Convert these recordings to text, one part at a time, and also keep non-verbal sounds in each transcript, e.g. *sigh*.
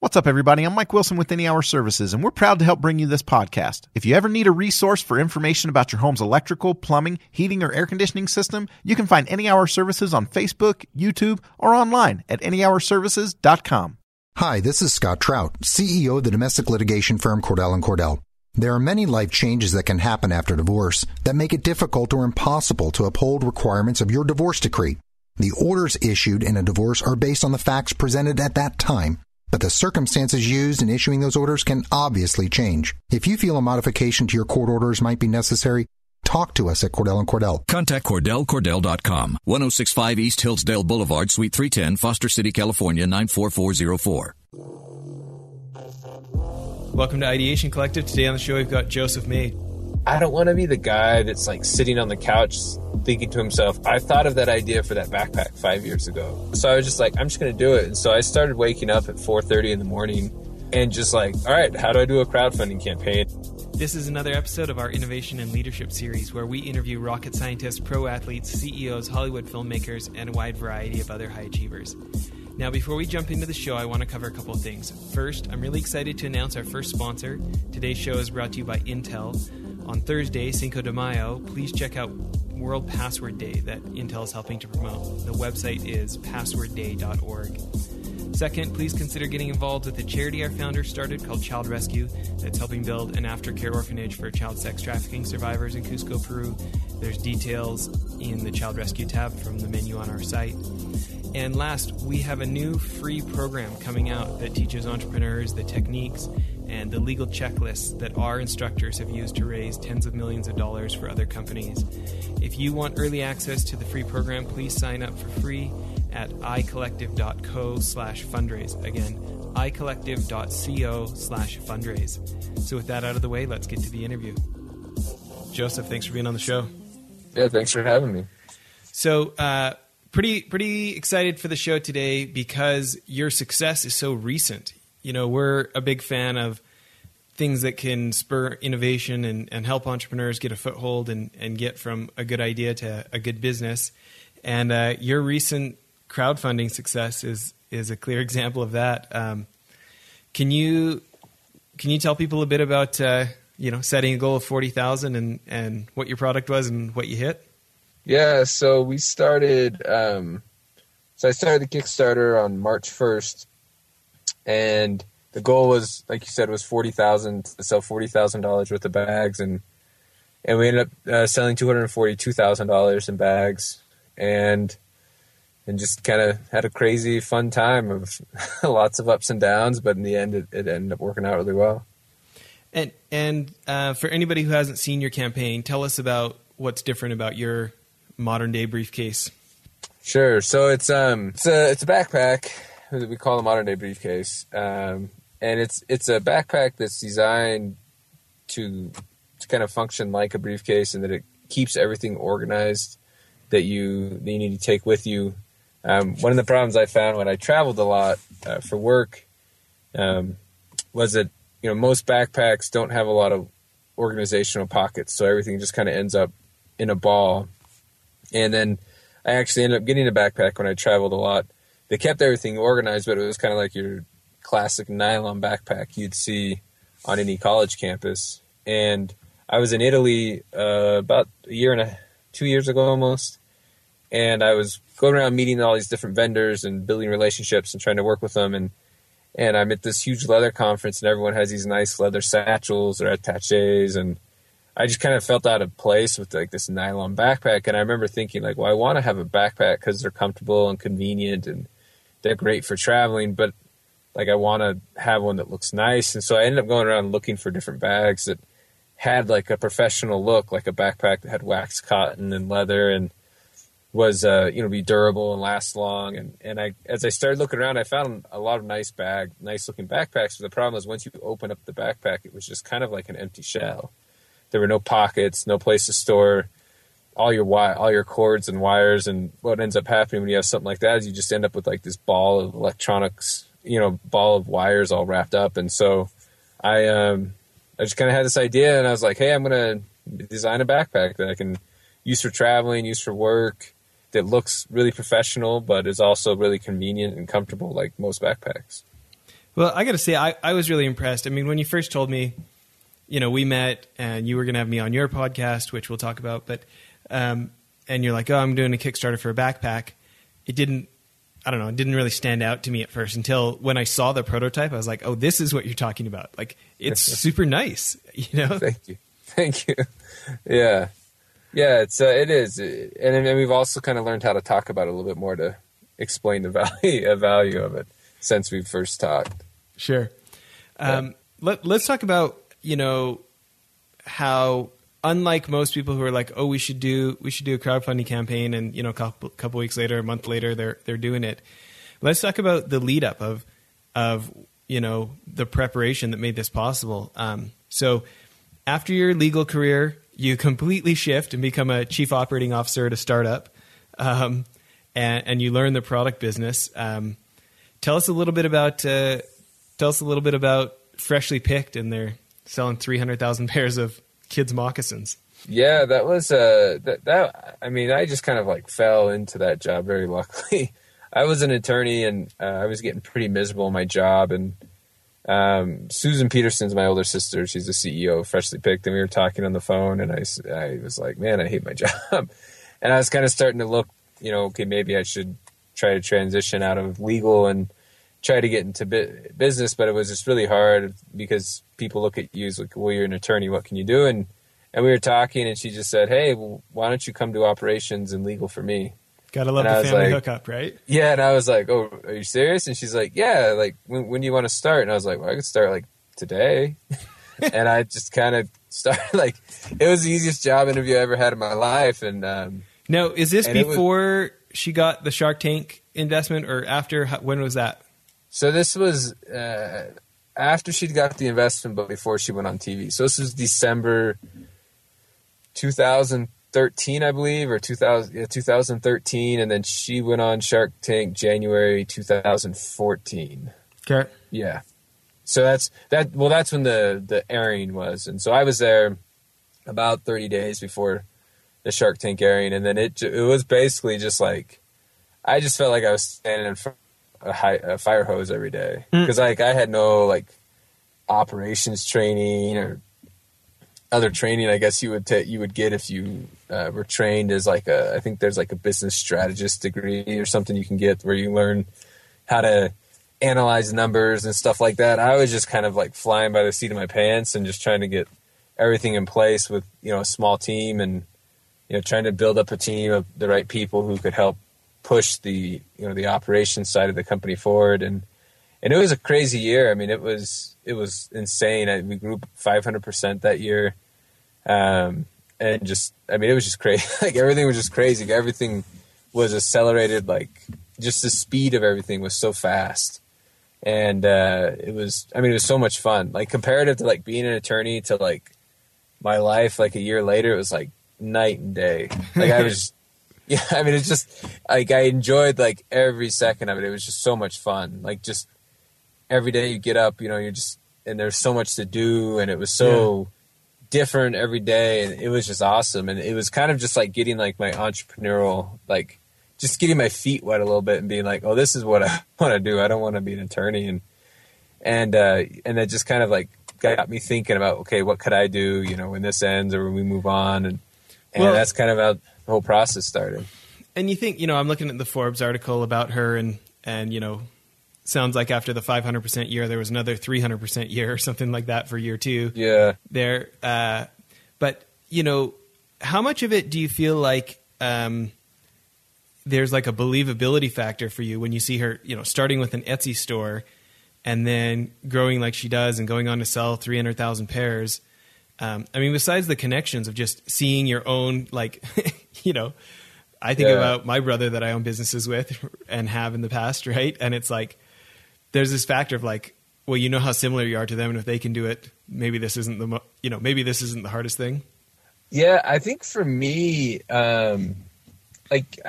What's up, everybody? I'm Mike Wilson with Any Hour Services, and we're proud to help bring you this podcast. If you ever need a resource for information about your home's electrical, plumbing, heating, or air conditioning system, you can find Any Hour Services on Facebook, YouTube, or online at anyhourservices.com. Hi, this is Scott Trout, CEO of the domestic litigation firm Cordell and Cordell. There are many life changes that can happen after divorce that make it difficult or impossible to uphold requirements of your divorce decree. The orders issued in a divorce are based on the facts presented at that time but the circumstances used in issuing those orders can obviously change. If you feel a modification to your court orders might be necessary, talk to us at Cordell and Cordell. Contact CordellCordell.com, 1065 East Hillsdale Boulevard, Suite 310, Foster City, California, 94404. Welcome to Ideation Collective. Today on the show, we've got Joseph May. I don't want to be the guy that's like sitting on the couch thinking to himself, I thought of that idea for that backpack five years ago. So I was just like, I'm just going to do it. And so I started waking up at 4.30 in the morning and just like, all right, how do I do a crowdfunding campaign? This is another episode of our Innovation and Leadership series where we interview rocket scientists, pro athletes, CEOs, Hollywood filmmakers, and a wide variety of other high achievers. Now, before we jump into the show, I want to cover a couple of things. First, I'm really excited to announce our first sponsor. Today's show is brought to you by Intel. On Thursday, Cinco de Mayo, please check out World Password Day that Intel is helping to promote. The website is passwordday.org. Second, please consider getting involved with a charity our founder started called Child Rescue that's helping build an aftercare orphanage for child sex trafficking survivors in Cusco, Peru. There's details in the Child Rescue tab from the menu on our site. And last, we have a new free program coming out that teaches entrepreneurs the techniques and the legal checklists that our instructors have used to raise tens of millions of dollars for other companies. If you want early access to the free program, please sign up for free at icollective.co slash fundraise. Again, icollective.co slash fundraise. So with that out of the way, let's get to the interview. Joseph, thanks for being on the show. Yeah, thanks for having me. So, uh, pretty pretty excited for the show today because your success is so recent you know, we're a big fan of things that can spur innovation and, and help entrepreneurs get a foothold and, and get from a good idea to a good business. And uh, your recent crowdfunding success is is a clear *laughs* example of that. Um, can you can you tell people a bit about uh, you know setting a goal of forty thousand and and what your product was and what you hit? Yeah, so we started. Um, so I started the Kickstarter on March first, and the goal was, like you said, was forty thousand to sell forty thousand dollars worth of bags, and and we ended up uh, selling two hundred forty two thousand dollars in bags, and and just kind of had a crazy fun time of *laughs* lots of ups and downs, but in the end, it, it ended up working out really well. And and uh, for anybody who hasn't seen your campaign, tell us about what's different about your modern day briefcase. Sure. So it's um it's a it's a backpack we call a modern day briefcase, um, and it's it's a backpack that's designed to to kind of function like a briefcase, and that it keeps everything organized that you that you need to take with you. Um, one of the problems I found when I traveled a lot uh, for work um, was that you know most backpacks don't have a lot of organizational pockets, so everything just kind of ends up in a ball. And then I actually ended up getting a backpack when I traveled a lot they kept everything organized, but it was kind of like your classic nylon backpack you'd see on any college campus. And I was in Italy uh, about a year and a two years ago almost, and I was going around meeting all these different vendors and building relationships and trying to work with them. And and I'm at this huge leather conference, and everyone has these nice leather satchels or attaches, and I just kind of felt out of place with like this nylon backpack. And I remember thinking like, well, I want to have a backpack because they're comfortable and convenient and they're great for traveling, but like I want to have one that looks nice. And so I ended up going around looking for different bags that had like a professional look, like a backpack that had waxed cotton and leather and was uh, you know be durable and last long. And and I as I started looking around, I found a lot of nice bag, nice looking backpacks. But the problem is once you open up the backpack, it was just kind of like an empty shell. There were no pockets, no place to store all your wi- all your cords and wires and what ends up happening when you have something like that is you just end up with like this ball of electronics you know ball of wires all wrapped up and so i um i just kind of had this idea and i was like hey i'm gonna design a backpack that i can use for traveling use for work that looks really professional but is also really convenient and comfortable like most backpacks Well, I got to say, I, I was really impressed. I mean, when you first told me, you know, we met and you were going to have me on your podcast, which we'll talk about, but, um, and you're like, oh, I'm doing a Kickstarter for a backpack. It didn't, I don't know, it didn't really stand out to me at first until when I saw the prototype, I was like, oh, this is what you're talking about. Like, it's *laughs* super nice, *laughs* you know? Thank you. Thank you. Yeah. Yeah, it's, uh, it is. And then we've also kind of learned how to talk about it a little bit more to explain the *laughs* value, the value of it since we first talked. Sure. Um, let, let's talk about you know how unlike most people who are like, oh, we should do we should do a crowdfunding campaign, and you know, a couple couple weeks later, a month later, they're they're doing it. Let's talk about the lead up of of you know the preparation that made this possible. Um, so after your legal career, you completely shift and become a chief operating officer at a startup, um, and, and you learn the product business. Um, tell us a little bit about uh, tell us a little bit about Freshly Picked and their selling 300,000 pairs of kids' moccasins. Yeah, that was uh that that I mean, I just kind of like fell into that job very *laughs* luckily. I was an attorney and uh, I was getting pretty miserable in my job and um, Susan Petersen's my older sister. She's the CEO of Freshly Picked, and we were talking on the phone. And I, I was like, "Man, I hate my *laughs* job." and I was kind of starting to look, you know, okay, maybe I should try to transition out of legal and try to get into business, but it was just really hard because people look at you as like, well, you're an attorney, what can you do? And and we were talking, and she just said, hey, well, why don't you come to operations and legal for me? Gotta love and the family like, hookup, right? Yeah, and I was like, oh, are you serious? And she's like, yeah, like when, when do you want to start? And I was like, well, I could start like today. *laughs* and I just kind of started *laughs* like it was the easiest job interview I ever had in my life. And um, now, is this before was, she got the Shark Tank investment, or after? When was that? So this was uh, after she'd got the investment, but before she went on TV. So this was December 2013, I believe, or 2000, yeah, 2013, and then she went on Shark Tank January 2014. Okay. Yeah. So that's that. Well, that's when the the airing was, and so I was there about 30 days before the Shark Tank airing, and then it it was basically just like I just felt like I was standing in front a, high, a fire hose every day because mm. like I had no like operations training or other training. I guess you would ta- you would get if you uh, were trained as like a I think there's like a business strategist degree or something you can get where you learn how to analyze numbers and stuff like that. I was just kind of like flying by the seat of my pants and just trying to get everything in place with you know a small team and you know trying to build up a team of the right people who could help push the you know the operations side of the company forward and and it was a crazy year. I mean, it was it was insane. I, we grew 500 percent that year, um, and just I mean, it was just crazy. *laughs* like everything was just crazy. Everything was accelerated. Like just the speed of everything was so fast, and uh, it was. I mean, it was so much fun. Like comparative to like being an attorney to like my life. Like a year later, it was like night and day. Like I was *laughs* *laughs* yeah, I mean, it's just like I enjoyed like every second of it. It was just so much fun. Like just every day you get up, you know, you're just and there's so much to do, and it was so yeah. different every day, and it was just awesome. And it was kind of just like getting like my entrepreneurial like just getting my feet wet a little bit and being like, oh, this is what I *laughs* want to do. I don't want to be an attorney, and and uh, and it just kind of like got me thinking about okay, what could I do, you know, when this ends or when we move on, and and well, that's kind of how the whole process started. And you think, you know, I'm looking at the Forbes article about her, and and you know, sounds like after the 500% year, there was another 300% year or something like that for year two. Yeah. There, uh, but you know, how much of it do you feel like um, there's like a believability factor for you when you see her, you know, starting with an Etsy store and then growing like she does and going on to sell 300,000 pairs? Um, I mean, besides the connections of just seeing your own, like, *laughs* you know, I think yeah. about my brother that I own businesses with *laughs* and have in the past, *laughs* right? And it's like, there's this factor of like, well, you know how similar you are to them, and if they can do it, maybe this isn't the, mo- you know, maybe this isn't the hardest thing. Yeah, I think for me, um, like,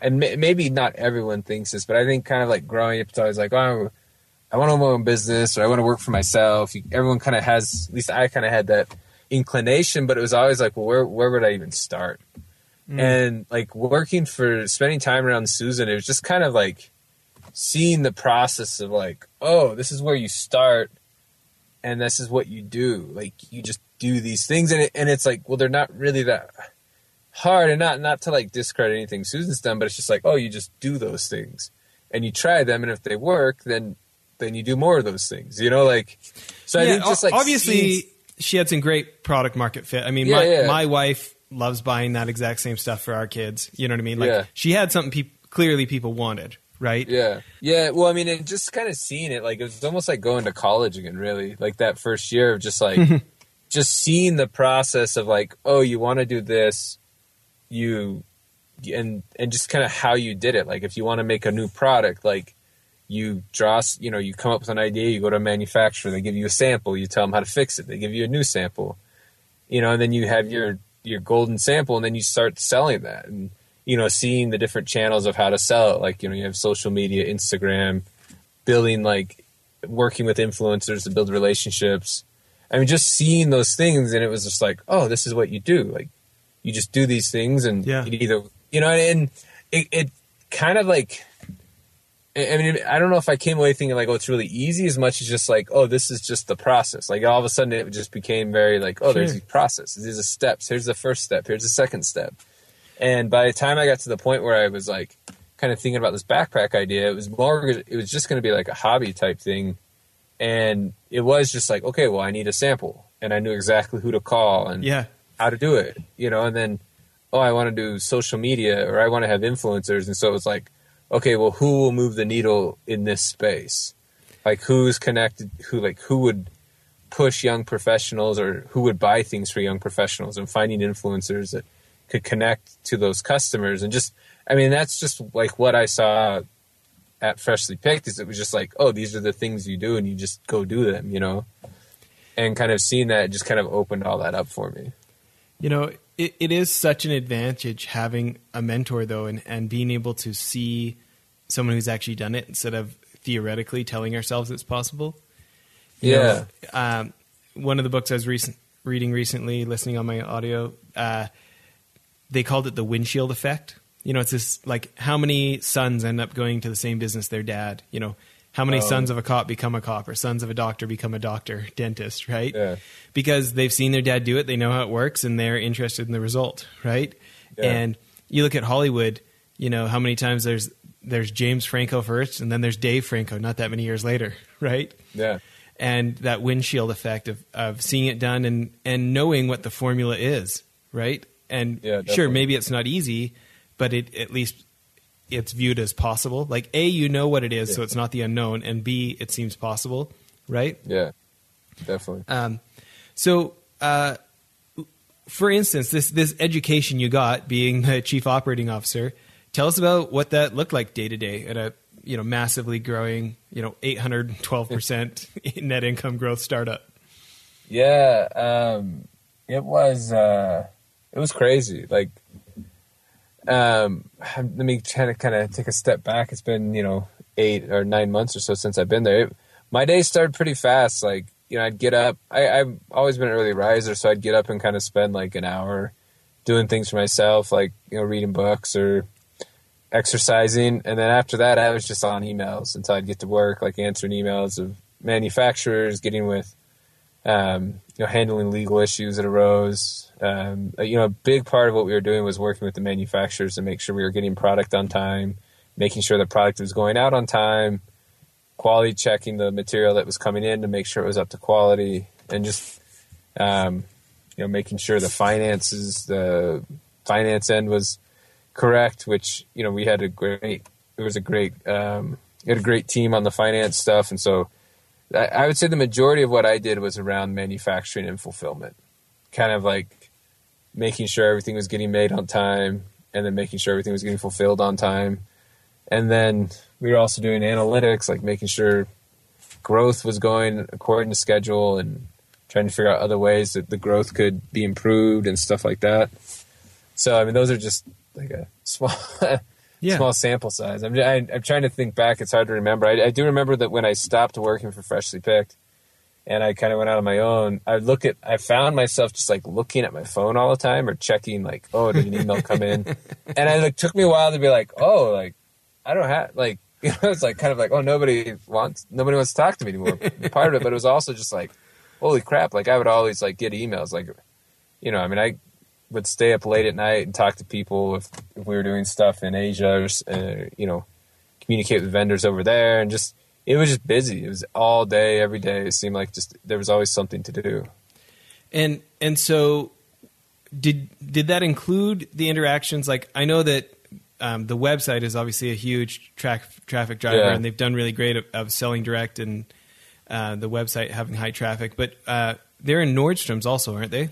and maybe not everyone thinks this, but I think kind of like growing up, it's always like, oh, I want to own my own business or I want to work for myself. Everyone kind of has, at least I kind of had that inclination, but it was always like, well, where where would I even start? Mm. And like working for spending time around Susan, it was just kind of like seeing the process of like, oh, this is where you start, and this is what you do. Like you just do these things, and it, and it's like, well, they're not really that hard, and not not to like discredit anything Susan's done, but it's just like, oh, you just do those things, and you try them, and if they work, then then you do more of those things. You know, like so. I think just like obviously seeing- she had some great product market fit. I mean, Yeah, my yeah. my wife loves buying that exact same stuff for our kids. You know what I mean? Like Yeah. she had something peop clearly people wanted, right? Yeah. Yeah. Well, I mean, and just kind of seeing it, like, it was almost like going to college again, really. Like that first year of just like, *laughs* just seeing the process of like, oh, you want to do this, you, and, and just kind of how you did it. Like, if you want to make a new product, like, you draw, you know, you come up with an idea, you go to a manufacturer, they give you a sample, you tell them how to fix it, they give you a new sample, you know, and then you have your, your golden sample, and then you start selling that. And, you know, seeing the different channels of how to sell it. Like, you know, you have social media, Instagram, building like working with influencers to build relationships. I mean, just seeing those things, and it was just like, oh, this is what you do. Like, you just do these things, and Yeah. you either, you know, and it, it kind of like, I mean, I don't know if I came away thinking like, oh, it's really easy as much as just like, oh, this is just the process. Like all of a sudden, it just became very like, oh, there's Sure. process. these are steps. Here's the first step. Here's the second step. And by the time I got to the point where I was like kind of thinking about this backpack idea, it was more, it was just going to be like a hobby type thing. And it was just like, okay, well, I need a sample. And I knew exactly who to call and Yeah. how to do it, you know, and then, oh, I want to do social media or I want to have influencers. And so it was like, okay, well, who will move the needle in this space? Like who's connected, who, like, who would push young professionals or who would buy things for young professionals and finding influencers that could connect to those customers? And just i mean that's just like what i saw at freshly picked is it was just like oh these are the things you do and you just go do them you know? And kind of seeing that just kind of opened all that up for me. You know, it, it is such an advantage having a mentor though, and, and being able to see someone who's actually done it instead of theoretically telling ourselves it's possible. You Yeah. know, um, one of the books I was recent, reading recently, listening on my audio, uh, they called it the windshield effect. You know, it's this like how many sons end up going to the same business their dad. You know, how many Oh. sons um, of a cop become a cop, or sons of a doctor become a doctor, dentist, right? Yeah. Because they've seen their dad do it, they know how it works, and they're interested in the result, right? Yeah. And you look at Hollywood. You know how many times there's there's James Franco first, and then there's Dave Franco. Not that many years later, *laughs* right? yeah and that windshield effect of, of seeing it done and, and knowing what the formula is, right? And Yeah, sure, maybe it's not easy, but it at least it's viewed as possible. Like A, you know what it is, so it's not the unknown, and B, it seems possible, right? yeah definitely Um, so, uh, for instance, this this education you got, being the chief operating officer, tell us about what that looked like day to day at a you know massively growing, you know, eight hundred twelve percent *laughs* net income growth startup. Yeah, um, it was uh, it was crazy. Like, um, let me try to kind of take a step back. It's been you know eight or nine months or so since I've been there. It, my days started pretty fast. Like, you know, I'd get up. I, I've always been an early riser, so I'd get up and kind of spend like an hour doing things for myself, like you know, reading books or exercising, and then after that, I was just on emails until I'd get to work, like answering emails of manufacturers, getting with um, you know, handling legal issues that arose. Um, you know, a big part of what we were doing was working with the manufacturers to make sure we were getting product on time, making sure the product was going out on time, quality checking the material that was coming in to make sure it was up to quality, and just um, you know, making sure the finances, the finance end was correct. Which you know, we had a great, it was a great, um, we had a great team on the finance stuff, and so. I would say the majority of what I did was around manufacturing and fulfillment, kind of like making sure everything was getting made on time, and then making sure everything was getting fulfilled on time, and then we were also doing analytics, like making sure growth was going according to schedule, and trying to figure out other ways that the growth could be improved and stuff like that. So I mean, those are just like a *laughs* small. Yeah. small sample size. I'm, I, I'm trying to think back. It's hard to remember. I, I do remember that when I stopped working for Freshly Picked, and I kind of went out on my own. I look at. I found myself just like looking at my phone all the time or checking like, oh, did an email come in? *laughs* And it like, took me a while to be like, oh, like I don't have like *laughs* you know, it's like kind of like, oh, nobody wants nobody wants to talk to me anymore. *laughs* Part of it, but it was also just like, holy crap! Like I would always like get emails, like, you know, I mean, I would stay up late at night and talk to people if, if we were doing stuff in Asia, or, uh, you know, communicate with vendors over there, and just it was just busy. It was all day, every day. It seemed like just there was always something to do. And and so did did that include the interactions? Like I know that um, the website is obviously a huge track, traffic driver, Yeah. and they've done really great of, of selling direct and uh, the website having high traffic. But uh, they're in Nordstrom's also, aren't they?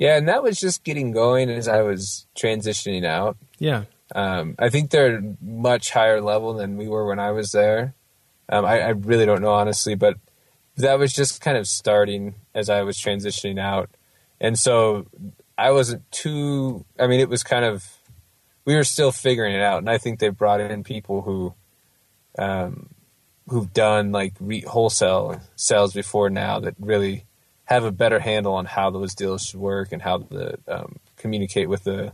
Yeah, and that was just getting going as I was transitioning out. Yeah. Um, I think they're much higher level than we were when I was there. Um, I, I really don't know honestly, but that was just kind of starting as I was transitioning out, and so I wasn't too. I mean, it was kind of we were still figuring it out, and I think they brought in people who, um, who've done like re- wholesale sales before now that really have a better handle on how those deals should work and how to um, communicate with the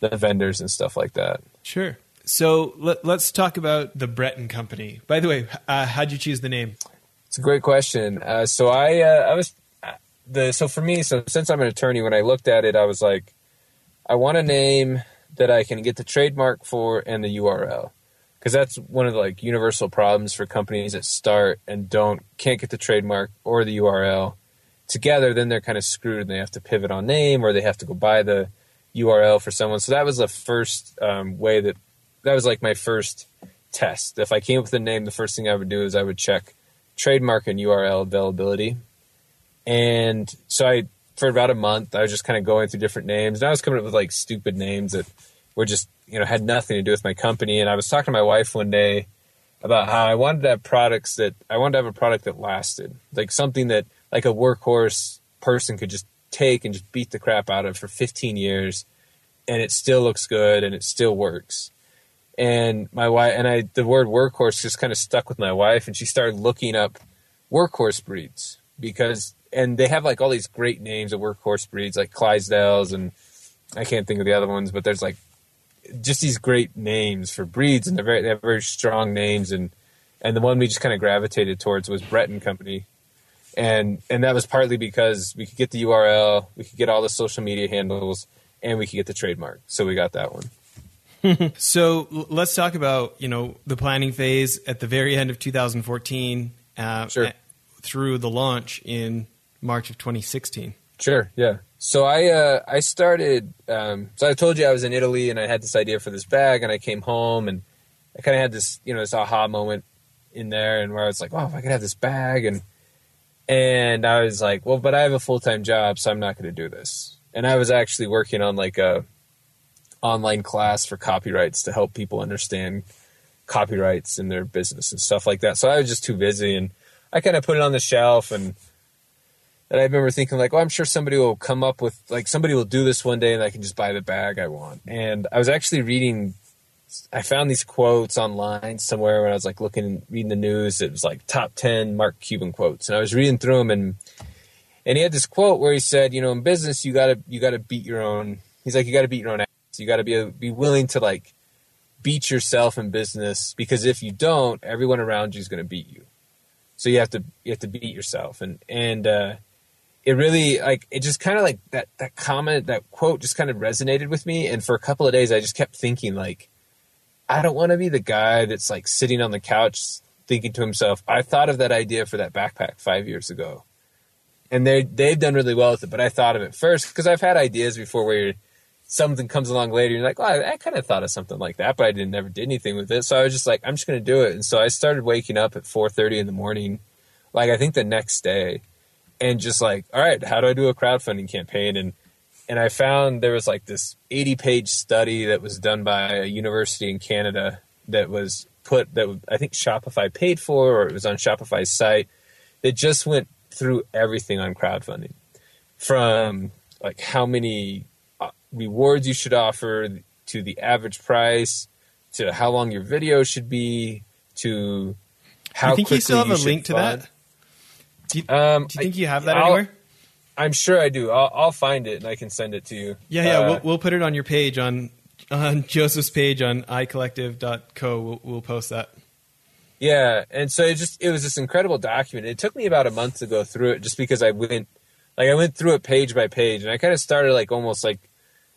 the vendors and stuff like that. Sure. So let, let's talk about the Breton Company. By the way, uh, how'd you choose the name? It's a great question. Uh, so I uh, I was uh, the so for me so since I'm an attorney when I looked at it I was like I want a name that I can get the trademark for and the URL because that's one of the like universal problems for companies that start and don't can't get the trademark or the URL together then they're kind of screwed and they have to pivot on name or they have to go buy the URL for someone so that was the first um, way that that was like my first test if I came up with a name the first thing I would do is I would check trademark and URL availability. And so I, for about a month, I was just kind of going through different names. And I was coming up with like stupid names that were just, you know, had nothing to do with my company. And I was talking to my wife one day about how I wanted to have products that, I wanted to have a product that lasted. Like something that, like a workhorse person could just take and just beat the crap out of for 15 years. And it still looks good and it still works and my wife and I the word workhorse just kind of stuck with my wife and she started looking up workhorse breeds because and they have like all these great names of workhorse breeds like Clydesdales and I can't think of the other ones but there's like just these great names for breeds and they're very they have very strong names and and the one we just kind of gravitated towards was Breton Company and and that was partly because we could get the URL we could get all the social media handles and we could get the trademark so we got that one *laughs* So l- let's talk about you know the planning phase at the very end of 2014 uh, Sure. through the launch in March of 2016. Sure. Yeah. So I uh, I started. Um, so I told you I was in Italy and I had this idea for this bag, and I came home and I kind of had this you know this aha moment in there, and where I was like, oh, if I could have this bag, and and I was like, well, but I have a full time job, so I'm not going to do this. And I was actually working on like a online class for copyrights to help people understand copyrights in their business and stuff like that. So I was just too busy, and I kind of put it on the shelf and that I remember thinking like, oh, I'm sure somebody will come up with like somebody will do this one day and I can just buy the bag I want. And I was actually reading, I found these quotes online somewhere when I was like looking and reading the news. It was like top ten Mark Cuban quotes, and I was reading through them and and he had this quote where he said, you know, in business you gotta you gotta beat your own. He's like, you gotta beat your own ass. You gotta be be willing to like beat yourself in business because if you don't, everyone around you is gonna beat you. So you have to you have to beat yourself and and uh, it really like it just kind of like that that comment that quote just kind of resonated with me and for a couple of days I just kept thinking like I don't want to be the guy that's like sitting on the couch thinking to himself I thought of that idea for that backpack 5 years ago. And they they've done really well with it but I thought of it first because I've had ideas before where something comes along later you're like oh I, I kind of thought of something like that but I didn't never did anything with it. So I was just like I'm just going to do it. And so I started waking up at 4:30 in the morning like I think the next day and just like, all right, how do I do a crowdfunding campaign? And and I found there was like this 80 page study that was done by a university in Canada that was put that I think Shopify paid for, or it was on Shopify's site. That just went through everything on crowdfunding, from like how many uh, rewards you should offer to the average price, to how long your video should be, to how I think you still have a link to fund. that. Do you, Um, do you think you have that I'll- anywhere? I'm sure I do. I'll, I'll find it and I can send it to you. Yeah, yeah. Uh, we'll, we'll put it on your page on on *laughs* Joseph's page on icollective.co. We'll, we'll post that. Yeah, and so it just it was this incredible document. It took me about a month to go through it, just because I went like I went through it page by page, and I kind of started like almost like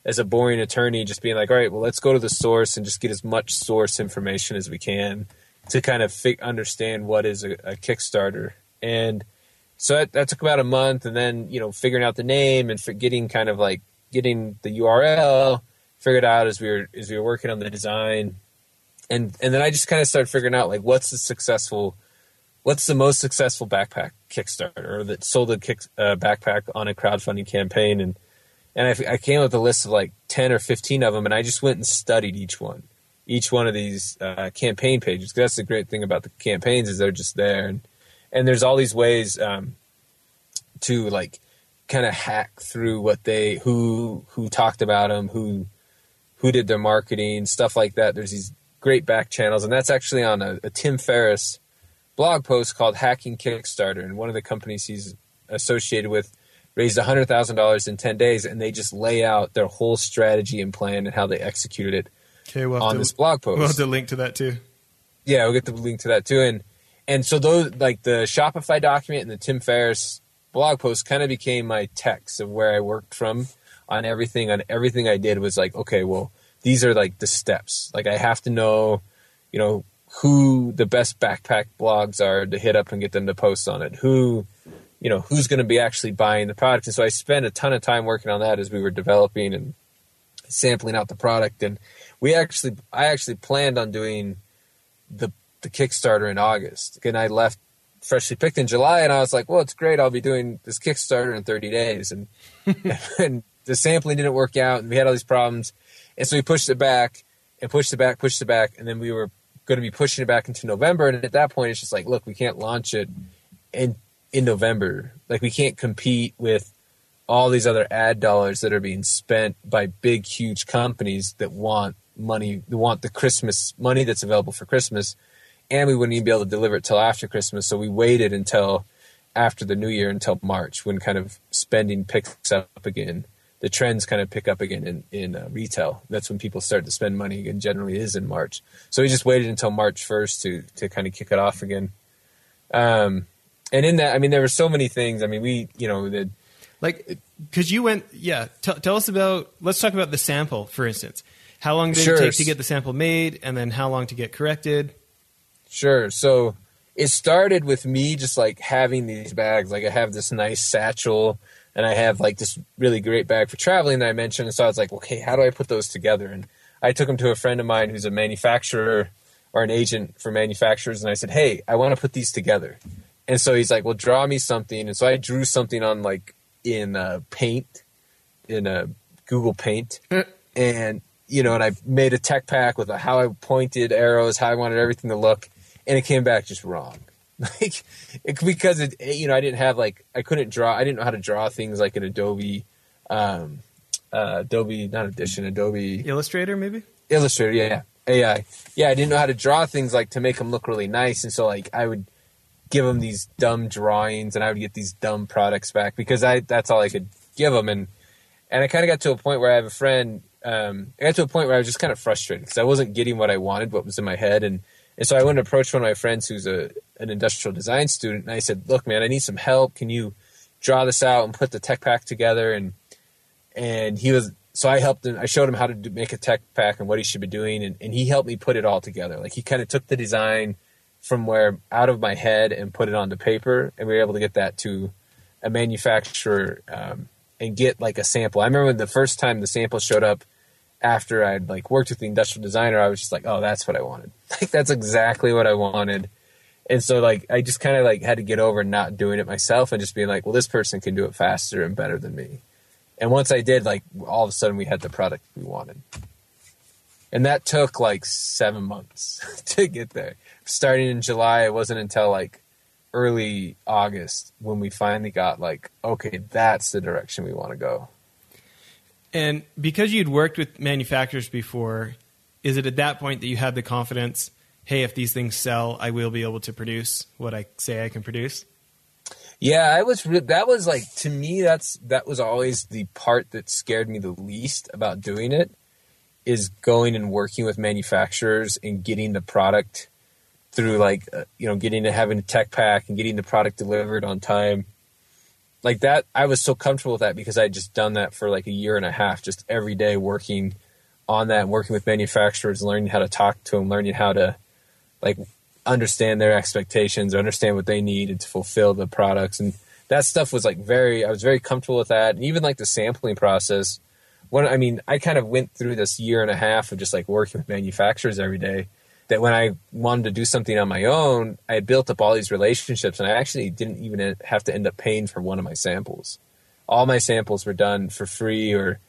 as a boring attorney, just being like, all right, well, let's go to the source and just get as much source information as we can to kind of fi- understand what is a, a Kickstarter. And so that, that, took about a month, and then you know figuring out the name and getting kind of like getting the URL figured out as we were as we were working on the design. And and then I just kind of started figuring out like what's the successful, what's the most successful backpack Kickstarter that sold a kick, uh, backpack on a crowdfunding campaign, and and I, I came up with a list of like ten or fifteen of them, and I just went and studied each one, each one of these uh, campaign pages. That's the great thing about the campaigns is they're just there, and and there's all these ways um, to like kind of hack through what they who who talked about them, who who did their marketing, stuff like that. There's these great back channels, and that's actually on a, a Tim Ferriss blog post called Hacking Kickstarter. And one of the companies he's associated with raised $100,000 in 10 days, and they just lay out their whole strategy and plan and how they executed it okay, we'll on to, this blog post. We'll have to link to that too. Yeah, we'll get the link to that too. And and so those like the Shopify document and the Tim Ferriss blog post kind of became my text of where I worked from on everything. On everything I did was like, okay, well, these are like the steps. Like I have to know, you know, who the best backpack blogs are to hit up and get them to post on it. Who, you know, who's going to be actually buying the product. And so I spent a ton of time working on that as we were developing and sampling out the product. And we actually, I actually planned on doing the the Kickstarter in August. And I left freshly picked in July, and I was like, well, it's great. I'll be doing this Kickstarter in 30 days. And *laughs* and the sampling didn't work out, and we had all these problems. And so we pushed it back and pushed it back, pushed it back, and then we were going to be pushing it back into November. And at that point, it's just like, look, we can't launch it in in November. Like we can't compete with all these other ad dollars that are being spent by big, huge companies that want money, that want the Christmas money that's available for Christmas, and we wouldn't even be able to deliver it till after Christmas. So we waited until after the New Year until March when kind of spending picks up again the trends kind of pick up again in in uh, retail. That's when people start to spend money again. Generally, is in March. So we just waited until March first to to kind of kick it off again. Um, and in that, I mean, there were so many things. I mean, we you know the like because you went yeah. T- tell us about. Let's talk about the sample, for instance. How long did sure. it take to get the sample made, and then how long to get corrected? Sure. So it started with me just like having these bags. Like I have this nice satchel and I have like this really great bag for traveling that I mentioned. And so I was like, okay, how do I put those together? And I took them to a friend of mine who's a manufacturer or an agent for manufacturers, and I said, hey, I want to put these together. And so he's like, well, draw me something. And so I drew something on like in uh, Paint, in a uh, Google Paint, and you know, and I made a tech pack with how I pointed arrows, how I wanted everything to look, and it came back just wrong. *laughs* like it, because it you know I didn't have like I couldn't draw I didn't know how to draw things like an Adobe um uh, Adobe not Audition Adobe Illustrator maybe Illustrator yeah AI yeah I didn't know how to draw things like to make them look really nice and so like I would give them these dumb drawings and I would get these dumb products back because I that's all I could give them and and I kind of got to a point where I have a friend um, I got to a point where I was just kind of frustrated because I wasn't getting what I wanted what was in my head and and so I went and approached one of my friends who's a an industrial design student, and I said, "Look, man, I need some help. Can you draw this out and put the tech pack together?" And and he was so I helped him. I showed him how to do, make a tech pack and what he should be doing, and, and he helped me put it all together. Like he kind of took the design from where out of my head and put it onto paper, and we were able to get that to a manufacturer um, and get like a sample. I remember the first time the sample showed up after I'd like worked with the industrial designer, I was just like, oh, that's what I wanted. *laughs* Like that's exactly what I wanted. And so like I just kind of like had to get over not doing it myself and just being like, well, this person can do it faster and better than me. And once I did, like all of a sudden we had the product we wanted. And that took like seven months *laughs* to get there. Starting in July, it wasn't until like early August when we finally got like, okay, that's the direction we want to go. And because you'd worked with manufacturers before, is it at that point that you had the confidence, hey, if these things sell, I will be able to produce what I say I can produce? Yeah, I was. That was like to me. That's that was always the part that scared me the least about doing it, is going and working with manufacturers and getting the product through like uh, you know getting to having a tech pack and getting the product delivered on time like that i was so comfortable with that because i had just done that for like a year and a half just every day working on that and working with manufacturers learning how to talk to them learning how to like understand their expectations or understand what they needed to fulfill the products. And that stuff was like very i was very comfortable with that. And even like the sampling process when i mean i kind of went through this year and a half of just like working with manufacturers every day that when I wanted to do something on my own, I had built up all these relationships and I actually didn't even have to end up paying for one of my samples. All my samples were done for free or,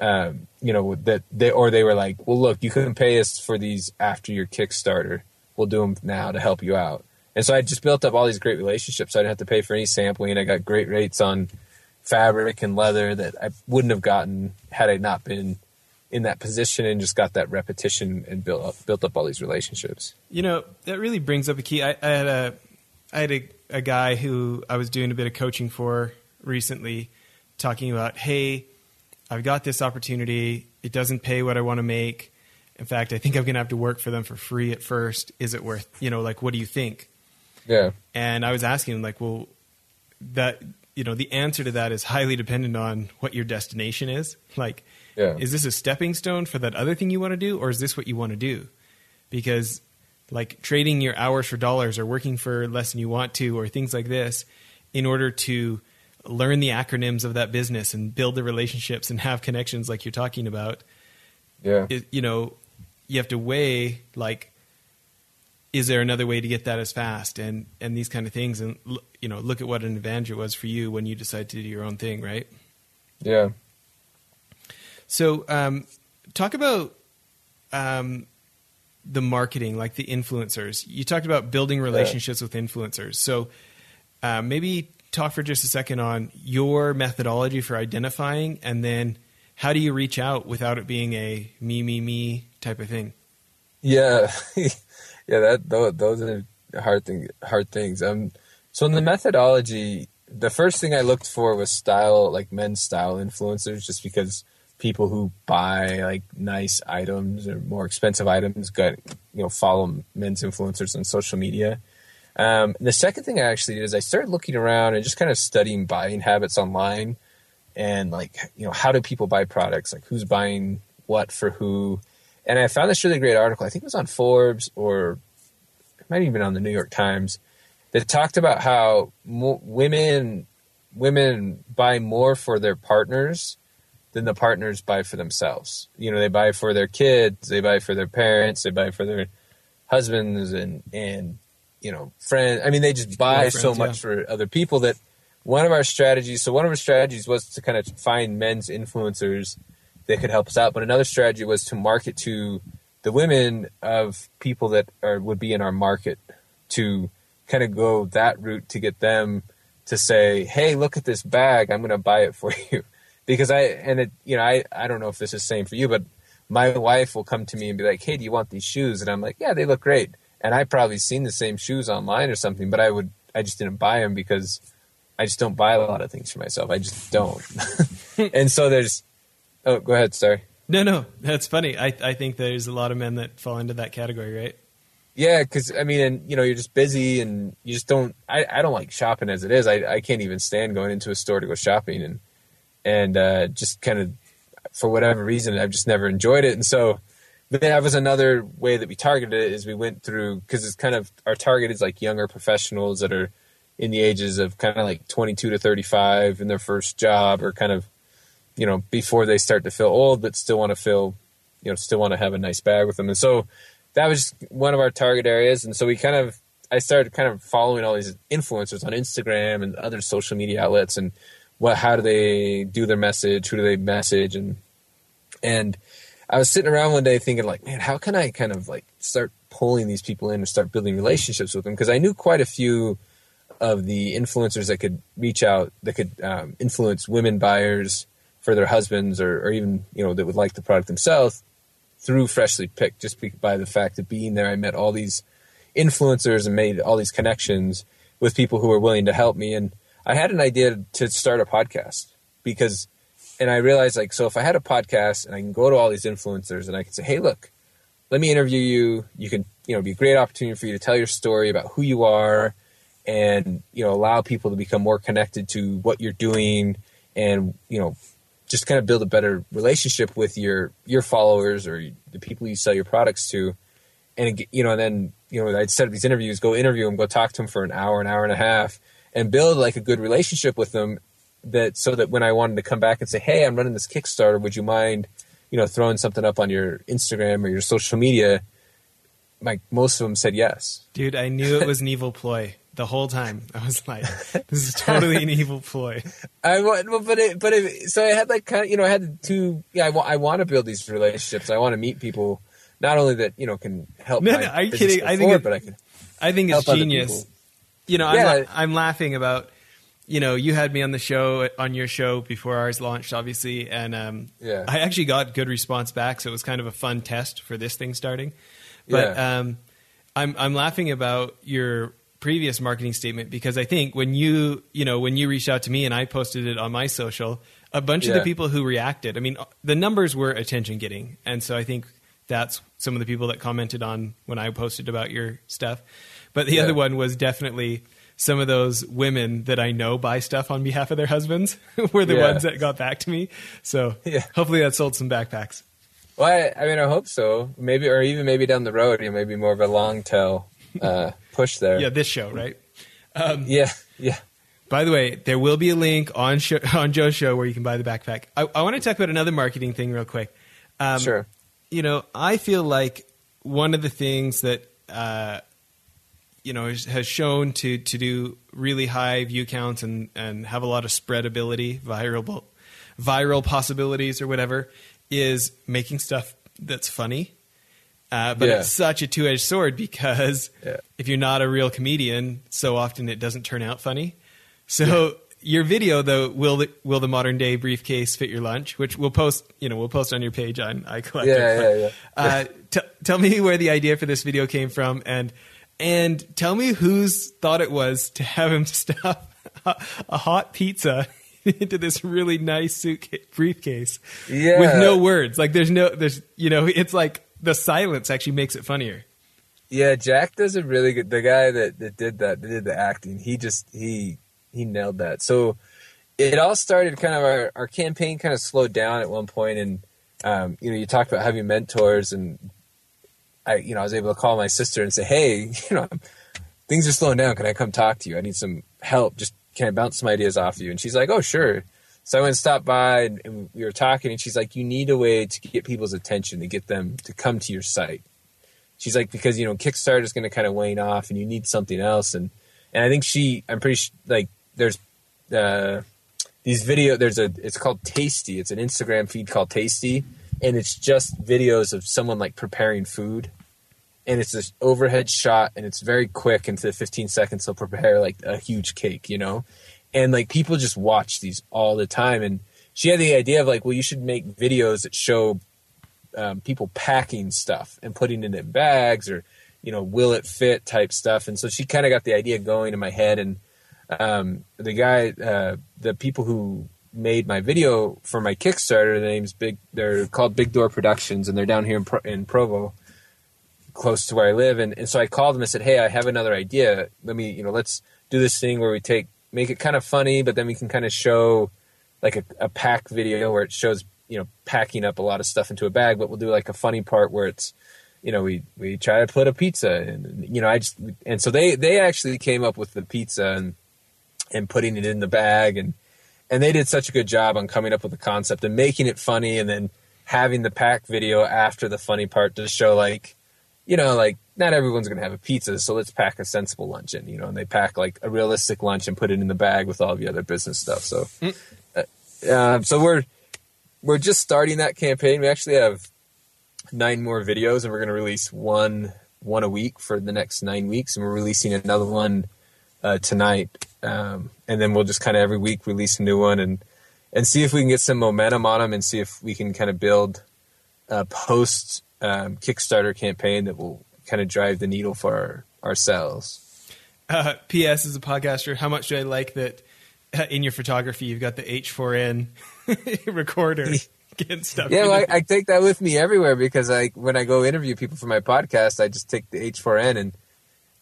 um, you know, that they, or they were like, well, look, you couldn't pay us for these after your Kickstarter. We'll do them now to help you out. And so I just built up all these great relationships. So I didn't have to pay for any sampling. I got great rates on fabric and leather that I wouldn't have gotten had I not been in that position and just got that repetition and built up built up all these relationships. You know, that really brings up a key. I, I had a I had a, a guy who I was doing a bit of coaching for recently, talking about, hey, I've got this opportunity. It doesn't pay what I want to make. In fact, I think I'm going to have to work for them for free at first. Is it worth, you know, like, what do you think? Yeah. And I was asking him, like, well, that, you know, the answer to that is highly dependent on what your destination is. Like, Yeah. is this a stepping stone for that other thing you want to do, or is this what you want to do? Because like trading your hours for dollars or working for less than you want to or things like this in order to learn the acronyms of that business and build the relationships and have connections like you're talking about Yeah. it, you know you have to weigh like is there another way to get that as fast and and these kind of things and you know look at what an advantage it was for you when you decided to do your own thing right yeah. So, um, talk about um, the marketing, like the influencers. You talked about building relationships with influencers. So, uh, maybe talk for just a second on your methodology for identifying, and then how do you reach out without it being a me, me, me type of thing? Yeah, *laughs* yeah. That those, those are hard thing, hard things. Um, so in the methodology, the first thing I looked for was style, like men's style influencers, just because people who buy like nice items or more expensive items got you know follow men's influencers on social media. Um, the second thing I actually did is I started looking around and just kind of studying buying habits online and like you know how do people buy products like who's buying what for who and i found this really great article i think it was on forbes or it might even been on the new york times that talked about how mo- women women buy more for their partners than the partners buy for themselves. You know they buy for their kids they buy for their parents they buy for their husbands and and you know friends. I mean they just buy so much for other people that one of our strategies so one of our strategies was to kind of find men's influencers that could help us out but another strategy was to market to the women of people that are would be in our market to kind of go that route to get them to say hey look at this bag i'm going to buy it for *laughs* you because i and it you know i i don't know if this is the same for you but my wife will come to me and be like hey do you want these shoes and i'm like yeah they look great and i probably seen the same shoes online or something but i would i just didn't buy them because I just don't buy a lot of things for myself. I just don't. *laughs* and so there's. Oh, go ahead. Sorry. No, no, that's funny. I I think there's a lot of men that fall into that category, right? Yeah, because I mean, and you know, you're just busy, and you just don't. I, I don't like shopping as it is. I I can't even stand going into a store to go shopping, and and uh, just kind of for whatever reason, I've just never enjoyed it. And so, that was another way that we targeted it is we went through because it's kind of our target is like younger professionals that are in the ages of kind of like 22 to 35 in their first job or kind of you know before they start to feel old but still want to feel you know still want to have a nice bag with them. And so that was one of our target areas. And so we kind of i started kind of following all these influencers on instagram and other social media outlets. And what how do they do their message? Who do they message? And and i was sitting around one day thinking like man how can i kind of like start pulling these people in and start building relationships with them? Because i knew quite a few of the influencers that could reach out that could um, influence women buyers for their husbands or, or even you know that would like the product themselves through freshly picked just by the fact of being there. I met all these influencers and made all these connections with people who were willing to help me. And i had an idea to start a podcast because and i realized like so if i had a podcast and i can go to all these influencers and i can say hey look let me interview you. You can, you know, be a great opportunity for you to tell your story about who you are and, you know, allow people to become more connected to what you're doing and, you know, just kind of build a better relationship with your, your followers or the people you sell your products to. And, you know, and then, you know, I'd set up these interviews, go interview them, go talk to them for an hour, an hour and a half and build like a good relationship with them that so that when I wanted to come back and say, Hey, I'm running this Kickstarter. Would you mind, you know, throwing something up on your Instagram or your social media, like most of them said yes. Dude, I knew it was an evil ploy the whole time. I was like, this is totally an evil ploy. I want, but it, but it, so I had like kind of, you know, I had two. Yeah, I, I want to build these relationships. I want to meet people, not only that you know can help. No, no, are you kidding? go I think it- but I can. I think it's genius. You know, I'm, Yeah. I'm laughing about, you know, you had me on the show, on your show before ours launched, obviously. And um, Yeah. I actually got good response back. So it was kind of a fun test for this thing starting. But Yeah. um, I'm, I'm laughing about your previous marketing statement because I think when you, you know, when you reached out to me and I posted it on my social, a bunch of the people who reacted, I mean, the numbers were attention getting. And so I think that's some of the people that commented on when I posted about your stuff. But the Yeah. other one was definitely some of those women that I know buy stuff on behalf of their husbands *laughs* were the Yeah. ones that got back to me. So Yeah. hopefully that sold some backpacks. Well, I, I mean, I hope so. Maybe, or even maybe down the road, you know, maybe more of a long tail uh, *laughs* push there. Yeah, this show, right? yeah, yeah. By the way, there will be a link on show, *laughs* on Joe's show where you can buy the backpack. I, I want to talk about another marketing thing real quick. Um, sure. you know, I feel like one of the things that uh, you know has, shown to to do really high view counts and and have a lot of spreadability, viral viral possibilities or whatever, is making stuff that's funny. Uh, but Yeah. it's such a two edged sword because Yeah. if you're not a real comedian, so often it doesn't turn out funny. So your video though, will the will the modern day briefcase fit your lunch? Which we'll post, you know, we'll post on your page on iCollective. Yeah, yeah, yeah. Uh, t- tell me where the idea for this video came from, and and tell me whose thought it was to have him *laughs* stuff a, hot pizza *laughs* into this really nice suitcase briefcase Yeah. with no words. Like there's no there's you know it's like the silence actually makes it funnier. Yeah, Jack does a really good. The guy that, that did that, that did the acting, he just he he nailed that. So it all started kind of our, our campaign kind of slowed down at one point, and um, you know you talked about having mentors, and I you know I was able to call my sister and say, hey, *laughs* you know things are slowing down. Can I come talk to you? I need some help. Just can I bounce some ideas off you? And she's like, oh sure. So I went and stopped by, and, and we were talking, and she's like, you need a way to get people's attention to get them to come to your site she's like because you know Kickstarter is going to kind of wane off and you need something else and and I think she I'm pretty sh- like there's uh these video there's a it's called Tasty it's an Instagram feed called Tasty and it's just videos of someone like preparing food and it's this overhead shot and it's very quick into 15 seconds they'll prepare like a huge cake you know? And like people just watch these all the time and she had the idea of like well you should make videos that show um, people packing stuff and putting it in bags or you know will it fit type stuff. And so she kind of got the idea going in my head and um, the guy uh, the people who made my video for my kickstarter the name's big they're called big door productions and they're down here in, Pro- in provo close to where i live. And, and so i called them and said hey i have another idea. Let me you know let's do this thing where we take make it kind of funny but then we can kind of show like a, a pack video where it shows you know packing up a lot of stuff into a bag but we'll do like a funny part where it's you know we we try to put a pizza and you know i just and so they they actually came up with the pizza and and putting it in the bag. And and they did such a good job on coming up with the concept and making it funny and then having the pack video after the funny part to show like you know like not everyone's gonna have a pizza so let's pack a sensible lunch in you know and they pack like a realistic lunch and put it in the bag with all the other business stuff so uh, uh, so we're we're just starting that campaign. We actually have nine more videos, and we're going to release one one a week for the next nine weeks, and we're releasing another one uh, tonight. Um, and then we'll just kind of every week release a new one, and and see if we can get some momentum on them, and see if we can kind of build a post um, Kickstarter campaign that will kind of drive the needle for our, ourselves. Uh, P.S. As a podcaster, how much do I like that uh, in your photography you've got the H4n *laughs* recorder? *laughs* getting stuff. Yeah, well. I, I take that with me everywhere because I when I go interview people for my podcast, I just take the H4n and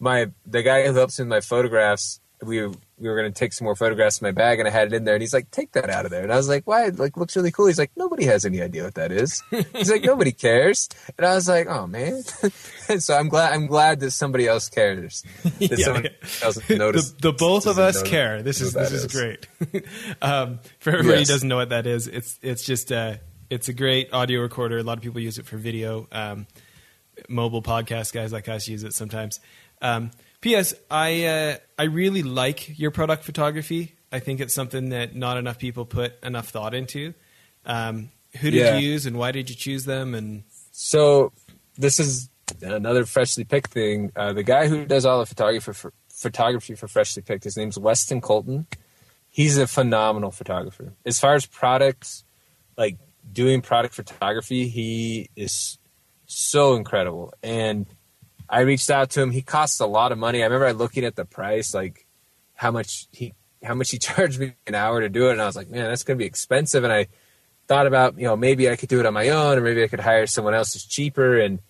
my the guy who helps me with my photographs. We we were going to take some more photographs in my bag, and I had it in there, and he's like, "Take that out of there." And I was like, "Why? It like looks really cool." He's like, "Nobody has any idea what that is." He's like, "Nobody cares," and I was like, "Oh man." *laughs* so I'm glad I'm glad that somebody else cares. *laughs* That Yeah, somebody yeah. else noticed. the, the both of us care. This is this is, is. great. *laughs* um, for everybody Yes. who doesn't know what that is, it's it's just uh, it's a great audio recorder. A lot of people use it for video. Um, mobile podcast guys like us use it sometimes. Um, P.S. I uh, I really like your product photography. I think it's something that not enough people put enough thought into. Um, who did Yeah. you use, and why did you choose them? And So this is another freshly picked thing. Uh, the guy who does all the photography for, photography for freshly picked, his name's Weston Colton. He's a phenomenal photographer. As far as products, like doing product photography, he is so incredible. And I reached out to him. He costs a lot of money. I remember looking at the price, like how much he how much he *laughs* charged me an hour to do it, and I was like, man, that's gonna be expensive. And I thought about, you know, maybe I could do it on my own, or maybe I could hire someone else who's cheaper. And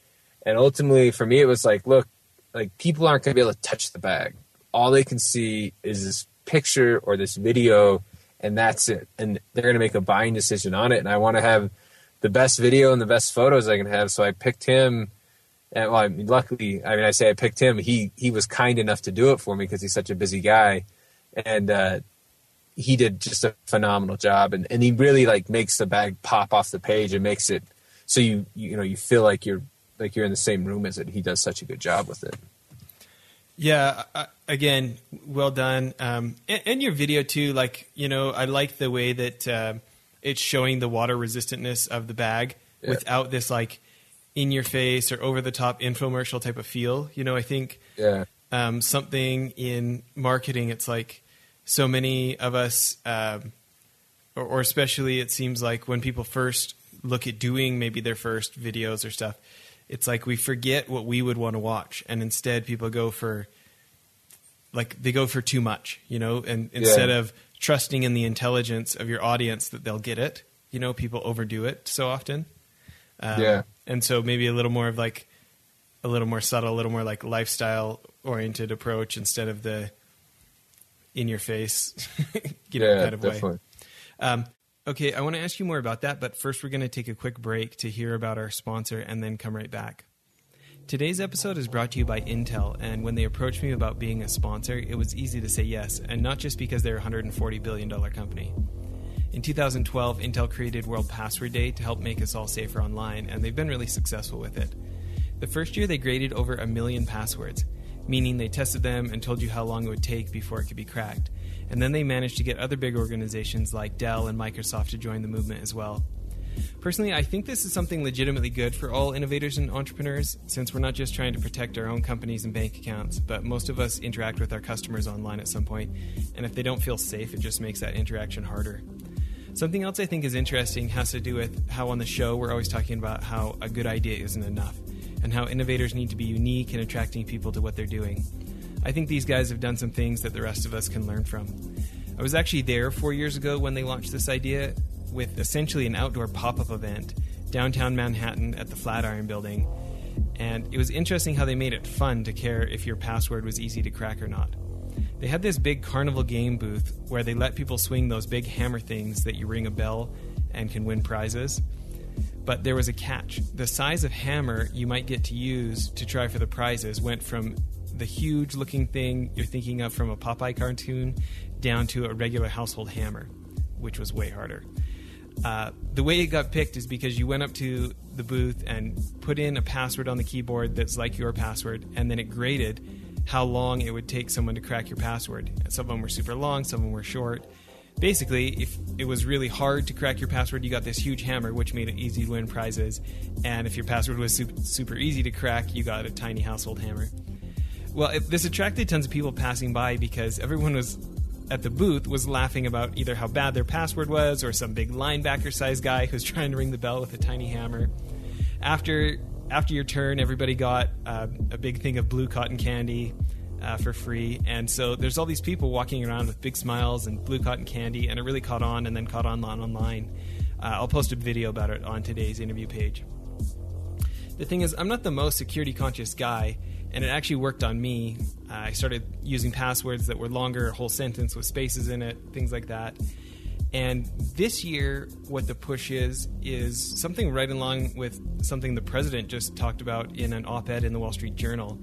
and ultimately, for me, it was like, look, like people aren't gonna be able to touch the bag. All they can see is this picture or this video, and that's it. And they're gonna make a buying decision on it. And I want to have the best video and the best photos I can have. So I picked him. And well, I mean, luckily, I mean, I say I picked him. He he was kind enough to do it for me because he's such a busy guy, and uh, he did just a phenomenal job. And, and he really like makes the bag pop off the page and makes it so you you know you feel like you're like you're in the same room as it. He does such a good job with it. Yeah, again, well done. Um, and, and your video too, like you know, I like the way that uh, it's showing the water resistantness of the bag Yeah. without this like in your face or over the top infomercial type of feel. You know, I think Yeah, um, something in marketing, it's like so many of us, um, or, or especially it seems like when people first look at doing maybe their first videos or stuff, it's like we forget what we would want to watch, and instead people go for like they go for too much, you know, and instead of trusting in the intelligence of your audience that they'll get it, you know, people overdo it so often. Um, Yeah. And so maybe a little more of like a little more subtle, a little more like lifestyle oriented approach instead of the in your face, *laughs* you know, yeah, kind of way. Um, okay, I want to ask you more about that, but first we're going to take a quick break to hear about our sponsor and then come right back. Today's episode is brought to you by Intel, and when they approached me about being a sponsor, it was easy to say yes, and not just because they're a $140 billion company. In 2012, Intel created World Password Day to help make us all safer online, and they've been really successful with it. The first year, they graded over a million passwords, meaning they tested them and told you how long it would take before it could be cracked. And then they managed to get other big organizations like Dell and Microsoft to join the movement as well. Personally, I think this is something legitimately good for all innovators and entrepreneurs, since we're not just trying to protect our own companies and bank accounts, but most of us interact with our customers online at some point, and if they don't feel safe, it just makes that interaction harder. Something else I think is interesting has to do with how on the show we're always talking about how a good idea isn't enough, and how innovators need to be unique in attracting people to what they're doing. I think these guys have done some things that the rest of us can learn from. I was actually there four years ago when they launched this idea with essentially an outdoor pop up event downtown Manhattan at the Flatiron Building. And it was interesting how they made it fun to care if your password was easy to crack or not. They had this big carnival game booth where they let people swing those big hammer things that you ring a bell and can win prizes. But there was a catch. The size of hammer you might get to use to try for the prizes went from the huge looking thing you're thinking of from a Popeye cartoon down to a regular household hammer, which was way harder. Uh, the way it got picked is because you went up to the booth and put in a password on the keyboard that's like your password, and then it graded how long it would take someone to crack your password. Some of them were super long, some of them were short. Basically, if it was really hard to crack your password, you got this huge hammer, which made it easy to win prizes. And if your password was super, easy to crack, you got a tiny household hammer. Well, it, this attracted tons of people passing by because everyone was at the booth was laughing about either how bad their password was or some big linebacker sized guy who's *laughs* trying to ring the bell with a tiny hammer. After after your turn, everybody got uh, a big thing of blue cotton candy uh, for free, and so there's all these people walking around with big smiles and blue cotton candy, and it really caught on, and then caught on on online. Uh, I'll post a video about it on today's interview page. The thing is, I'm not the most security conscious guy, and it actually worked on me. I started using passwords that were longer, a whole sentence with spaces in it, things like that. And this year, what the push is, is something right along with something the president just talked about in an op ed in the Wall Street Journal.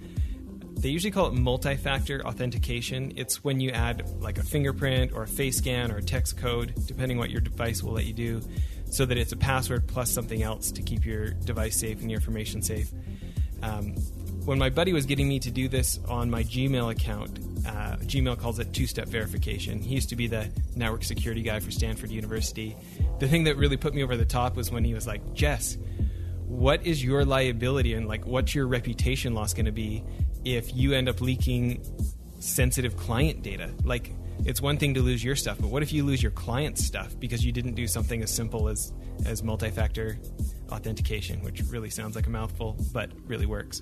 They usually call it multi factor authentication. It's when you add like a fingerprint or a face scan or a text code, depending what your device will let you do, so that it's a password plus something else to keep your device safe and your information safe. Um, when my buddy was getting me to do this on my Gmail account, uh, Gmail calls it two step verification. He used to be the network security guy for Stanford University. The thing that really put me over the top was when he was like, Jess, what is your liability and like what's your reputation loss going to be if you end up leaking sensitive client data? Like, it's one thing to lose your stuff, but what if you lose your client's stuff because you didn't do something as simple as as multi-factor authentication, which really sounds like a mouthful, but really works.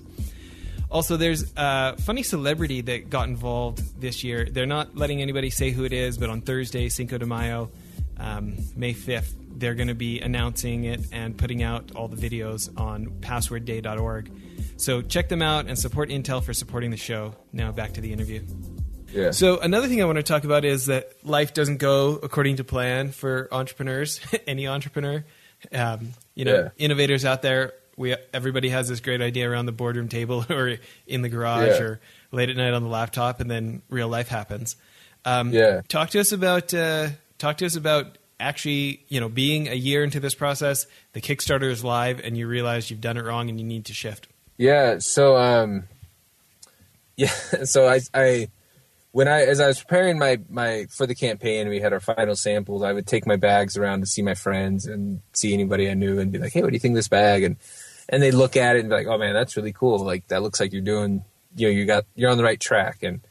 Also, there's a funny celebrity that got involved this year. They're not letting anybody say who it is, but on Thursday, Cinco de Mayo, um, May 5th, they're going to be announcing it and putting out all the videos on passwordday.org. So check them out and support Intel for supporting the show. Now back to the interview. Yeah. So another thing I want to talk about is that life doesn't go according to plan for entrepreneurs, *laughs* any entrepreneur. Um, you know, Yeah. innovators out there. We everybody has this great idea around the boardroom table *laughs* or in the garage Yeah. or late at night on the laptop, and then real life happens. Um, Yeah. Talk to us about uh, talk to us about actually you know being a year into this process. The Kickstarter is live, and you realize you've done it wrong, and you need to shift. Yeah. So, um, *laughs* yeah. So I, I, when I, as I was preparing my, my, for the campaign, we had our final samples. I would take my bags around to see my friends and see anybody I knew and be like, Hey, what do you think of this bag? And, and they look at it and be like, Oh man, that's really cool. Like that looks like you're doing, you know, you got, you're on the right track. And,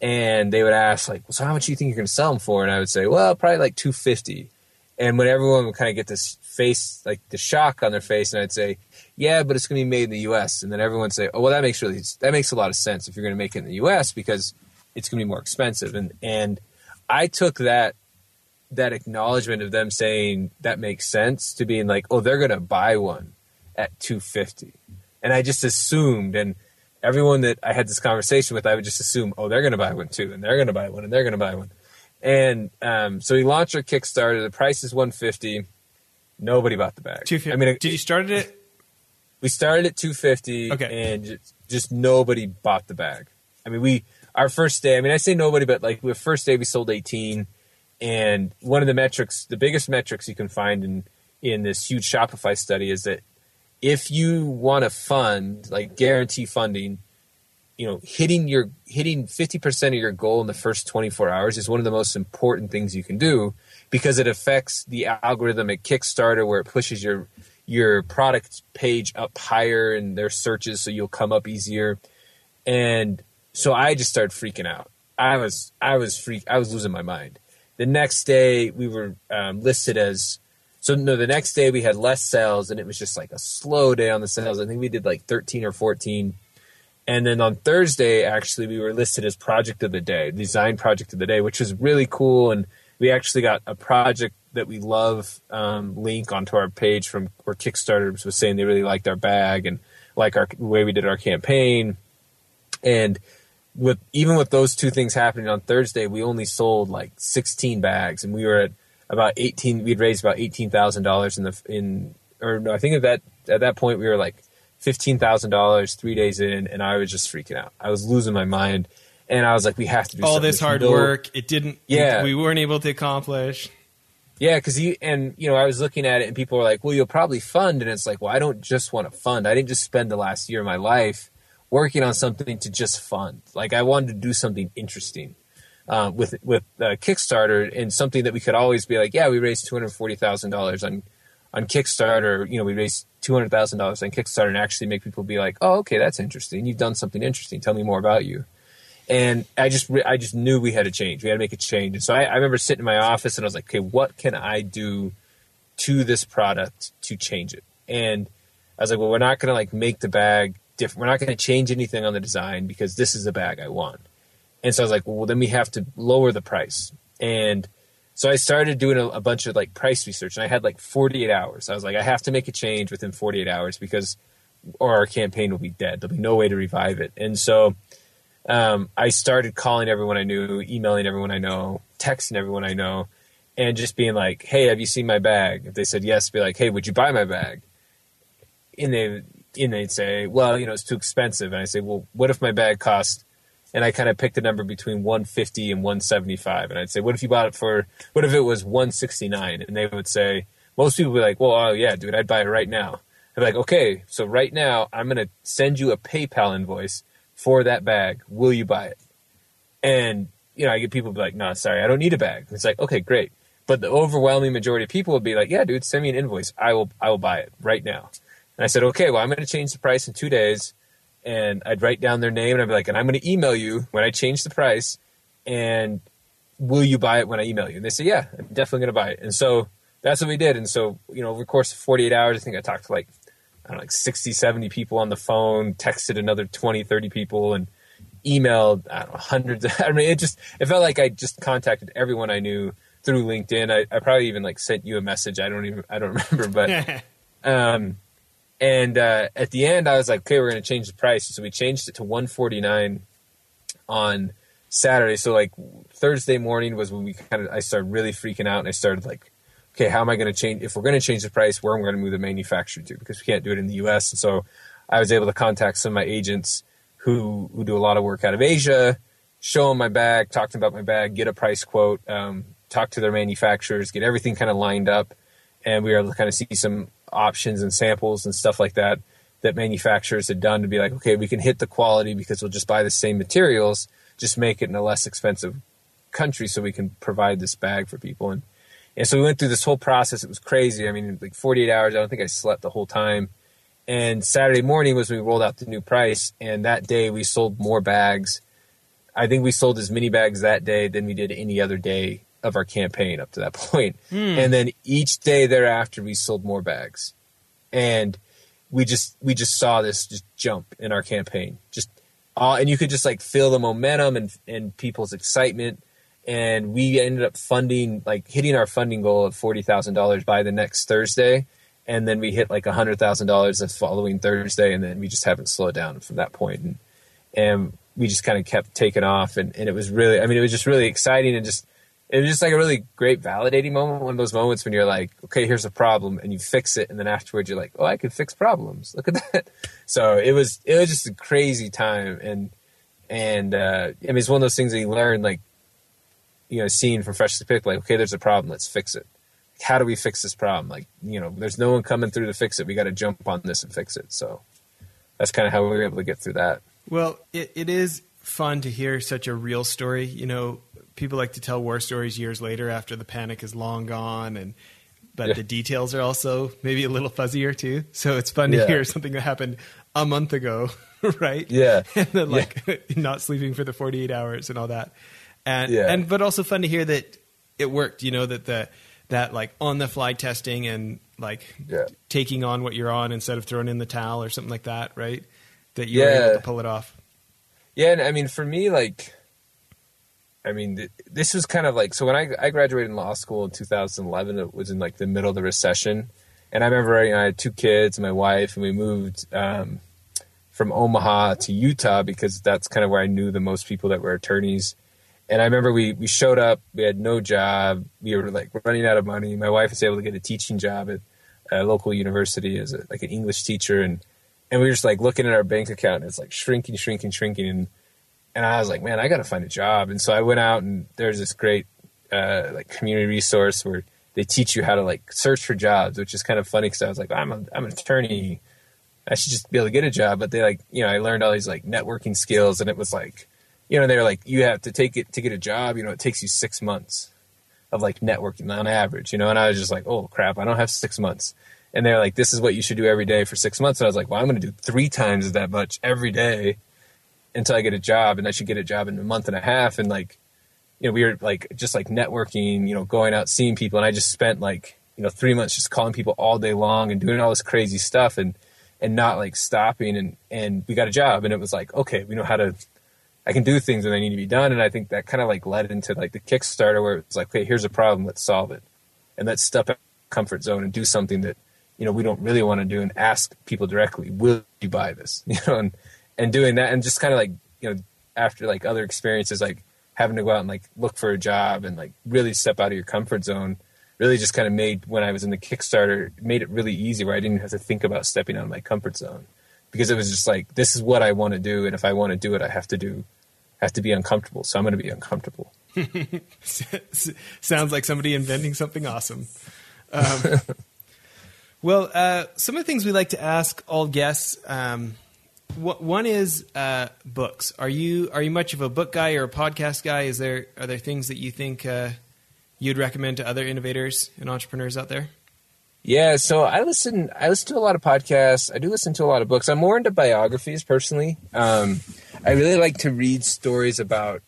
and they would ask like, well, so how much do you think you're going to sell them for? And I would say, well, probably like 250. And when everyone would kind of get this face, like the shock on their face, and I'd say, yeah, but it's going to be made in the U.S. And then everyone would say, oh, well, that makes really that makes a lot of sense if you're going to make it in the U.S. because it's going to be more expensive. And and I took that that acknowledgement of them saying that makes sense to being like, oh, they're going to buy one at 250, and I just assumed and. Everyone that I had this conversation with, I would just assume, oh, they're going to buy one too, and they're going to buy one, and they're going to buy one. And um, so we launched our Kickstarter. The price is 150. Nobody bought the bag. Two fifty. I mean, did you start it? we started at 250 Okay. and just, just nobody bought the bag i mean we our first day i mean i say nobody but like the first day we sold 18 and one of the metrics the biggest metrics you can find in in this huge shopify study is that if you want to fund like guarantee funding you know hitting your hitting 50% of your goal in the first 24 hours is one of the most important things you can do because it affects the algorithm at kickstarter where it pushes your your product page up higher in their searches so you'll come up easier. And so i just started freaking out. I was i was freak i was losing my mind. The next day we were um, listed as so no the next day we had less sales and it was just like a slow day on the sales i think we did like 13 or 14 and then on Thursday, actually, we were listed as project of the day, design project of the day, which was really cool. And we actually got a project that we love um, link onto our page from where Kickstarter was saying they really liked our bag and like our way we did our campaign. And with even with those two things happening on Thursday, we only sold like 16 bags, and we were at about 18. We'd raised about eighteen thousand dollars in the in or no, I think at that at that point we were like fifteen thousand dollars three days in, and I was just freaking out. I was losing my mind, and I was like, "We have to do All this hard work, it didn't. Yeah. we weren't able to accomplish. Yeah, because you and you know I was looking at it, and people were like, "Well, you'll probably fund," and it's like, "Well, I don't just want to fund. I didn't just spend the last year of my life working on something to just fund. Like I wanted to do something interesting." Uh, with with uh, Kickstarter and something that we could always be like, yeah, we raised two hundred forty thousand dollars on on Kickstarter. You know, we raised two hundred thousand dollars on Kickstarter and actually make people be like, oh, okay, that's interesting. You've done something interesting. Tell me more about you. And I just I just knew we had to change. We had to make a change. And so I, I remember sitting in my office and I was like, okay, what can I do to this product to change it? And I was like, well, we're not going to like make the bag different. We're not going to change anything on the design because this is the bag I want. And so I was like, well, then we have to lower the price. And So I started doing a, a, bunch of like price research, and I had like 48 hours. I was like, I have to make a change within 48 hours because, or our campaign will be dead. There'll be no way to revive it. And so, um, I started calling everyone I knew, emailing everyone I know, texting everyone I know, and just being like, "Hey, have you seen my bag?" If they said yes, be like, "Hey, would you buy my bag?" And they and they'd say, "Well, you know, it's too expensive." And I say, "Well, what if my bag cost?" And I kind of picked a number between 150 and 175, and I'd say, "What if you bought it for? What if it was 169?" And they would say, most people would be like, "Well, oh yeah, dude, I'd buy it right now." I'd be like, "Okay, so right now, I'm gonna send you a PayPal invoice for that bag. Will you buy it?" And you know, I get people be like, "No, sorry, I don't need a bag." It's like, okay, great. But the overwhelming majority of people would be like, "Yeah, dude, send me an invoice. I will, I will buy it right now." And I said, "Okay, well, I'm going to change the price in two days." And I'd write down their name, and I'd be like, "And I'm going to email you when I change the price." And will you buy it when I email you? And they say, "Yeah, I'm definitely going to buy it." And so that's what we did. And so you know, over the course of 48 hours, I think I talked to like I don't know, like 60, 70 people on the phone, texted another 20, 30 people, and emailed I don't know, hundreds. Of, *laughs* I mean, it just it felt like I just contacted everyone I knew through LinkedIn. I, I probably even like sent you a message. I don't even I don't *laughs* remember, but *laughs* um, and uh, at the end I was like, okay, we're gonna change the price. So we changed it to one forty nine on Saturday. So like Thursday morning was when we kind of I started really freaking out and I started like. Okay, how am I going to change? If we're going to change the price, where am I going to move the manufacturer to? Because we can't do it in the U.S. And so, I was able to contact some of my agents who who do a lot of work out of Asia, show them my bag, talk to them about my bag, get a price quote, um, talk to their manufacturers, get everything kind of lined up, and we were able to kind of see some options and samples and stuff like that that manufacturers had done to be like, okay, we can hit the quality because we'll just buy the same materials, just make it in a less expensive country so we can provide this bag for people. And and so we went through this whole process. It was crazy. I mean, like 48 hours. I don't think I slept the whole time. And Saturday morning was when we rolled out the new price. And that day we sold more bags. I think we sold as many bags that day than we did any other day of our campaign up to that *laughs* point. Mm. And then each day thereafter, we sold more bags, and we just we just saw this just jump in our campaign. Just uh, and you could just like feel the momentum and and people's excitement. And we ended up funding like hitting our funding goal of forty thousand dollars by the next Thursday, and then we hit like a hundred thousand dollars the following Thursday, and then we just haven't slowed down from that point. And and we just kind of kept taking off, and, and it was really I mean it was just really exciting and just it was just like a really great validating moment. One of those moments when you're like, okay, here's a problem, and you fix it, and then afterwards you're like, oh, I can fix problems. Look at *laughs* that. So it was it was just a crazy time, and and uh, I mean it's one of those things that you learn like, you know, seeing from freshly picked, like, okay, there's a problem, let's fix it. How do we fix this problem? Like, you know, there's no one coming through to fix it. We got to jump on this and fix it. So that's kind of how we were able to get through that. Well, it, it is fun to hear such a real story. You know, people like to tell war stories years later after the panic is long gone and but yeah. the details are also maybe a little fuzzier too. So it's fun to yeah. hear something that happened a month ago, *laughs* right? Yeah. *laughs* And then like yeah. *laughs* not sleeping for the 48 hours and all that. And and but also fun to hear that it worked, you know, that the that like on the fly testing and like taking on what you're on instead of throwing in the towel or something like that, right? That you were able to pull it off. Yeah, and I mean for me like I mean, th- this was kind of like so when I, I graduated in law school in 2011, it was in like the middle of the recession, and I remember you know, I had two kids, and my wife, and we moved um, from Omaha to Utah because that's kind of where I knew the most people that were attorneys. And I remember we we showed up, we had no job, we were like running out of money. My wife was able to get a teaching job at a local university as a, like an English teacher, and and we were just like looking at our bank account, and it's like shrinking, shrinking, shrinking, and and I was like, man, I got to find a job. And so I went out and there's this great uh, like community resource where they teach you how to like search for jobs, which is kind of funny because I was like, I'm a, I'm an attorney, I should just be able to get a job. But they like, you know, I learned all these like networking skills, and it was like, you know, they're like, you have to take it to get a job. You know, it takes you six months of like networking on average, you know. And I was just like, oh crap, I don't have six months. And they're like, this is what you should do every day for six months. And I was like, well, I'm going to do three times that much every day until I get a job, and I should get a job in a month and a half. And like, you know, we were like just like networking, you know, going out seeing people, and I just spent like you know three months just calling people all day long and doing all this crazy stuff, and and not like stopping. And and we got a job, and it was like, okay, we know how to I can do things when they need to be done. And I think that kind of like led into like the Kickstarter where it's like, okay, here's a problem, let's solve it. And let's step out of comfort zone and do something that, you know, we don't really want to do and ask people directly, will you buy this? *laughs* You know, and, and doing that and just kind of like, you know, after like other experiences, like having to go out and like look for a job and like really step out of your comfort zone really just kind of made when I was in the Kickstarter, made it really easy where I didn't have to think about stepping out of my comfort zone because it was just like this is what I want to do, and if I want to do it, I have to do have to be uncomfortable. So I'm going to be uncomfortable. *laughs* Sounds like somebody inventing something awesome. Um, *laughs* well, uh, some of the things we like to ask all guests. Um, one is uh, books. Are you are you much of a book guy or a podcast guy? Is there are there things that you think uh, you'd recommend to other innovators and entrepreneurs out there? Yeah, so I listen. I listen to a lot of podcasts. I do listen to a lot of books. I'm more into biographies personally. Um, I really like to read stories about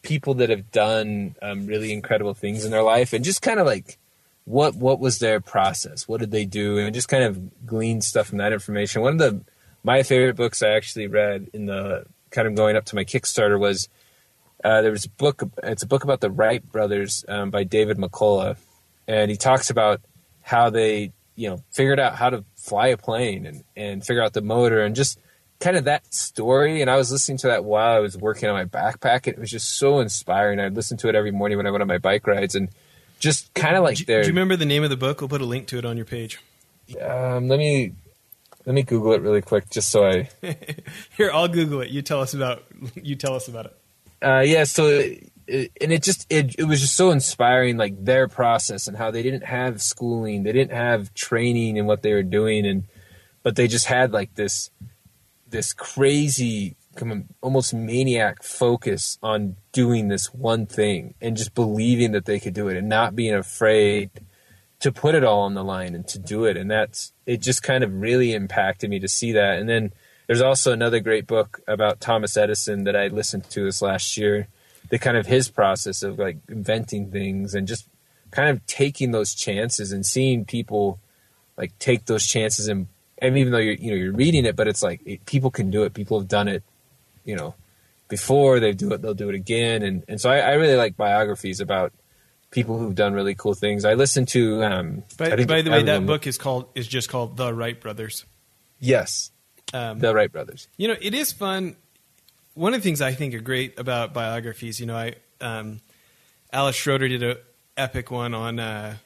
people that have done um, really incredible things in their life, and just kind of like what what was their process? What did they do? And just kind of glean stuff from that information. One of the my favorite books I actually read in the kind of going up to my Kickstarter was uh, there was a book. It's a book about the Wright brothers um, by David McCullough, and he talks about how they you know figured out how to fly a plane and and figure out the motor and just kind of that story. And i was listening to that while i was working on my backpack. And it was just so inspiring. I'd listen to it every morning when i went on my bike rides and just kind of like do, there do you remember the name of the book? We'll put a link to it on your page. Um, let me let me google it really quick just so i *laughs* here i'll google it. You tell us about you tell us about it. Uh, yeah so it, and it just it, it was just so inspiring like their process and how they didn't have schooling they didn't have training in what they were doing and but they just had like this this crazy almost maniac focus on doing this one thing and just believing that they could do it and not being afraid to put it all on the line and to do it. And that's it just kind of really impacted me to see that. And then there's also another great book about Thomas Edison that I listened to this last year the kind of his process of like inventing things and just kind of taking those chances and seeing people like take those chances and and even though you're you know you're reading it but it's like it, people can do it. People have done it you know before they do it they'll do it again. And and so I, I really like biographies about people who've done really cool things I listen to um by, by the way that book is called is just called the Wright brothers yes um, the Wright brothers you know it is fun one of the things I think are great about biographies, you know, I um, Alice Schroeder did a epic one on uh,